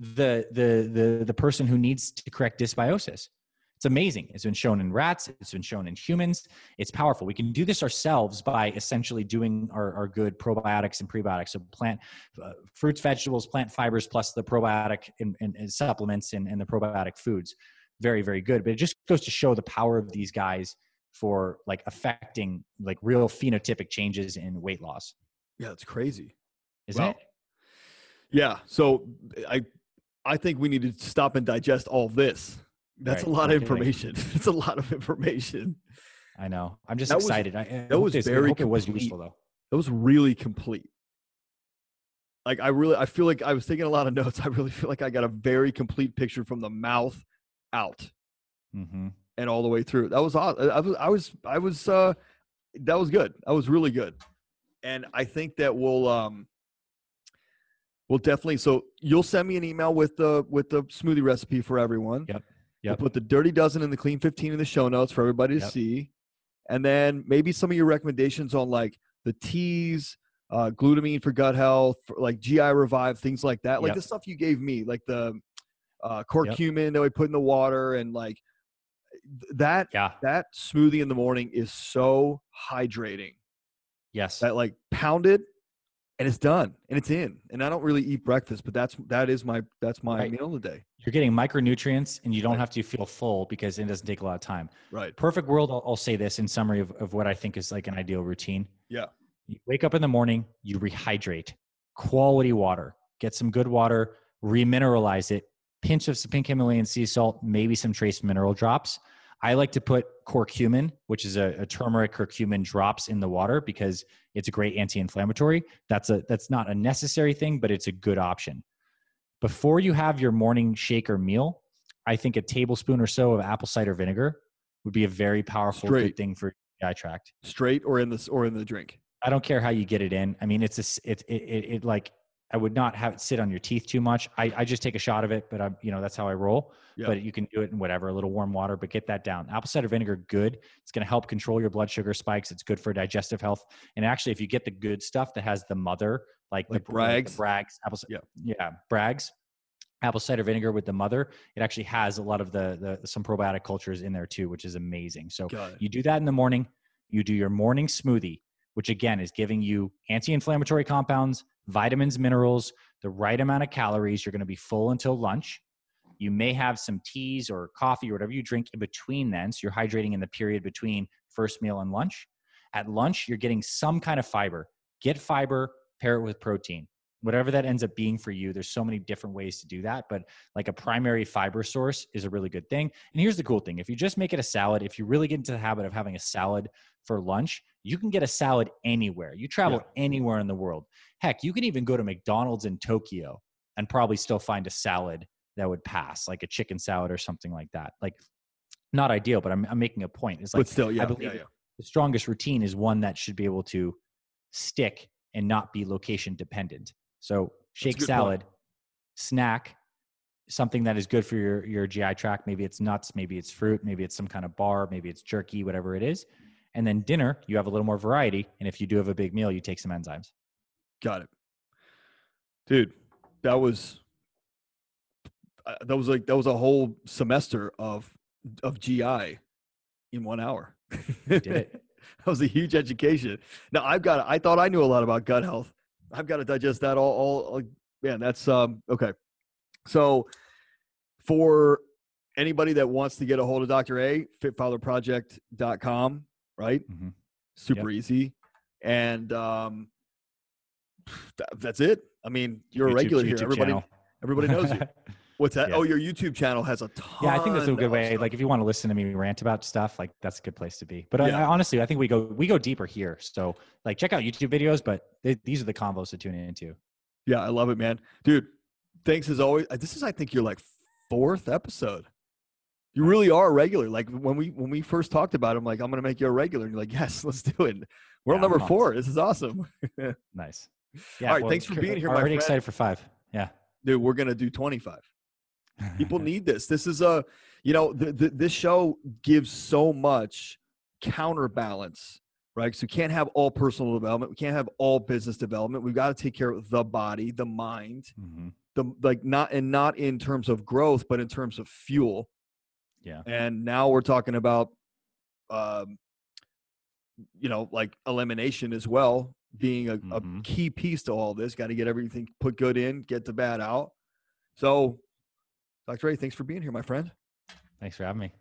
Speaker 3: the the the the person who needs to correct dysbiosis. It's amazing. It's been shown in rats. It's been shown in humans. It's powerful. We can do this ourselves by essentially doing our, our good probiotics and prebiotics. So plant uh, fruits vegetables plant fibers plus the probiotic and, and, and supplements and, and the probiotic foods. Very very good. But it just goes to show the power of these guys for like affecting like real phenotypic changes in weight loss.
Speaker 2: Yeah, it's crazy.
Speaker 3: Isn't it?
Speaker 2: Yeah. So I I think we need to stop and digest all this. That's right. a lot of information. it's a lot of information.
Speaker 3: I know. I'm just that excited.
Speaker 2: Was, I, that was this, very.
Speaker 3: it was useful though.
Speaker 2: That was really complete. Like I really, I feel like I was taking a lot of notes. I really feel like I got a very complete picture from the mouth out. Mm-hmm and all the way through. That was awesome. I was I was I was uh that was good. That was really good. And I think that we'll um we'll definitely so you'll send me an email with the with the smoothie recipe for everyone.
Speaker 3: Yep.
Speaker 2: Yep. We'll put the dirty dozen and the clean 15 in the show notes for everybody to yep. see. And then maybe some of your recommendations on like the teas, uh, glutamine for gut health, for like GI revive, things like that. Like yep. the stuff you gave me, like the uh, curcumin that we put in the water and like that yeah. that smoothie in the morning is so hydrating.
Speaker 3: Yes.
Speaker 2: That like pounded and it's done and it's in. And I don't really eat breakfast, but that's that is my that's my right. meal of the day.
Speaker 3: You're getting micronutrients and you don't right. have to feel full because it doesn't take a lot of time.
Speaker 2: Right.
Speaker 3: Perfect world, I'll, I'll say this in summary of, of what I think is like an ideal routine.
Speaker 2: Yeah.
Speaker 3: You wake up in the morning, you rehydrate, quality water, get some good water, remineralize it, pinch of some pink Himalayan sea salt, maybe some trace mineral drops. I like to put curcumin, which is a, a, turmeric curcumin drops in the water because it's a great anti-inflammatory. That's a that's not a necessary thing, but it's a good option. Before you have your morning shake or meal, I think a tablespoon or so of apple cider vinegar would be a very powerful Straight. good thing for GI tract.
Speaker 2: Straight or in this or in the drink.
Speaker 3: I don't care how you get it in. I mean, it's a it it, it, it like I would not have it sit on your teeth too much. I, I just take a shot of it, but I'm, you know, that's how I roll. But you can do it in whatever, a little warm water, but get that down. Apple cider vinegar, good. It's going to help control your blood sugar spikes. It's good for digestive health. And actually, if you get the good stuff that has the mother, like,
Speaker 2: like
Speaker 3: the
Speaker 2: Bragg's,
Speaker 3: the Bragg's, apple, yeah, yeah, Bragg's, apple cider vinegar with the mother, it actually has a lot of the, the some probiotic cultures in there too, which is amazing. So you do that in the morning. You do your morning smoothie, which again is giving you anti-inflammatory compounds, vitamins, minerals, the right amount of calories. You're going to be full until lunch. You may have some teas or coffee or whatever you drink in between then. So you're hydrating in the period between first meal and lunch. At lunch, you're getting some kind of fiber. Get fiber, pair it with protein. Whatever that ends up being for you, there's so many different ways to do that. But like a primary fiber source is a really good thing. And here's the cool thing if you just make it a salad, if you really get into the habit of having a salad for lunch, you can get a salad anywhere. You travel yeah. anywhere in the world. Heck, you can even go to McDonald's in Tokyo and probably still find a salad that would pass, like a chicken salad or something like that. Like, not ideal, but I'm, I'm making a point. It's like,
Speaker 2: but still, yeah,
Speaker 3: I believe
Speaker 2: yeah, yeah.
Speaker 3: the strongest routine is one that should be able to stick and not be location dependent. So, shake salad, point. snack, something that is good for your, your GI tract. Maybe it's nuts, maybe it's fruit, maybe it's some kind of bar, maybe it's jerky, whatever it is. And then dinner, you have a little more variety. And if you do have a big meal, you take some enzymes.
Speaker 2: Got it. Dude, that was uh, that was like that was a whole semester of of GI in 1 hour.
Speaker 3: did it.
Speaker 2: that was a huge education. Now I've got I thought I knew a lot about gut health. I've got to digest that all all, all man, that's um okay. So, for anybody that wants to get a hold of Dr. A, fitfatherproject.com, right?
Speaker 3: Mhm.
Speaker 2: Super easy. And um, that, that's it. I mean, you're a
Speaker 3: YouTube-
Speaker 2: regular here. Everybody,
Speaker 3: channel.
Speaker 2: everybody knows you. What's that?
Speaker 3: Yeah.
Speaker 2: Oh, your YouTube channel has a ton.
Speaker 3: yeah, I think that's a good way.
Speaker 2: stuff.
Speaker 3: Like, if you want to listen to me rant about stuff, like that's a good place to be. But
Speaker 2: Yeah.
Speaker 3: I, honestly, I think we go we go deeper here. So, like, check out YouTube videos, but they, these are the combos to tune into.
Speaker 2: Yeah, I love it, man. Dude, thanks as always. This is, I think, your like fourth episode. You really are a regular. Like when we when we first talked about it, I'm like, I'm gonna make you a regular. And you're like, yes, let's do it. World
Speaker 3: Yeah,
Speaker 2: number
Speaker 3: I'm
Speaker 2: four. This is awesome.
Speaker 3: Nice.
Speaker 2: All right, thanks for being here, my friend.
Speaker 3: Already excited for five. Yeah.
Speaker 2: Dude, we're gonna do 25. People need this. This is a, you know, this show gives so much counterbalance, right? So we can't have all personal development. We can't have all business development. We've got to take care of the body, the mind,
Speaker 3: Mhm.
Speaker 2: the like not and not in terms of growth, but in terms of fuel.
Speaker 3: Yeah.
Speaker 2: And now we're talking about, um, you know, like elimination as well, being a,
Speaker 3: Mhm.
Speaker 2: a key piece to all this. Got to get everything put good in, get the bad out. So, Dr. A, thanks for being here, my friend.
Speaker 3: Thanks for having me.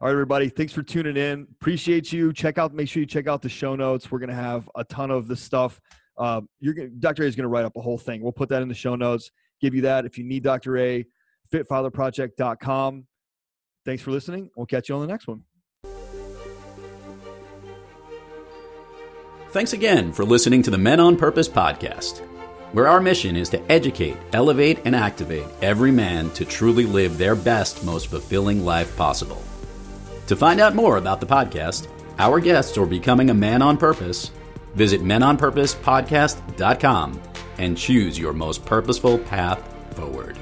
Speaker 2: All right, everybody. Thanks for tuning in. Appreciate you. Check out. Make sure you check out the show notes. We're gonna have a ton of the stuff. Uh, you're gonna, Dr. A is gonna write up a whole thing. We'll put that in the show notes. Give you that if you need Dr. A. Fitfatherproject.com. Thanks for listening. We'll catch you on the next one.
Speaker 1: Thanks again for listening to the Men on Purpose podcast, where our mission is to educate, elevate, and activate every man to truly live their best, most fulfilling life possible. To find out more about the podcast, our guests, or becoming a man on purpose, visit menonpurposepodcast.com and choose your most purposeful path forward.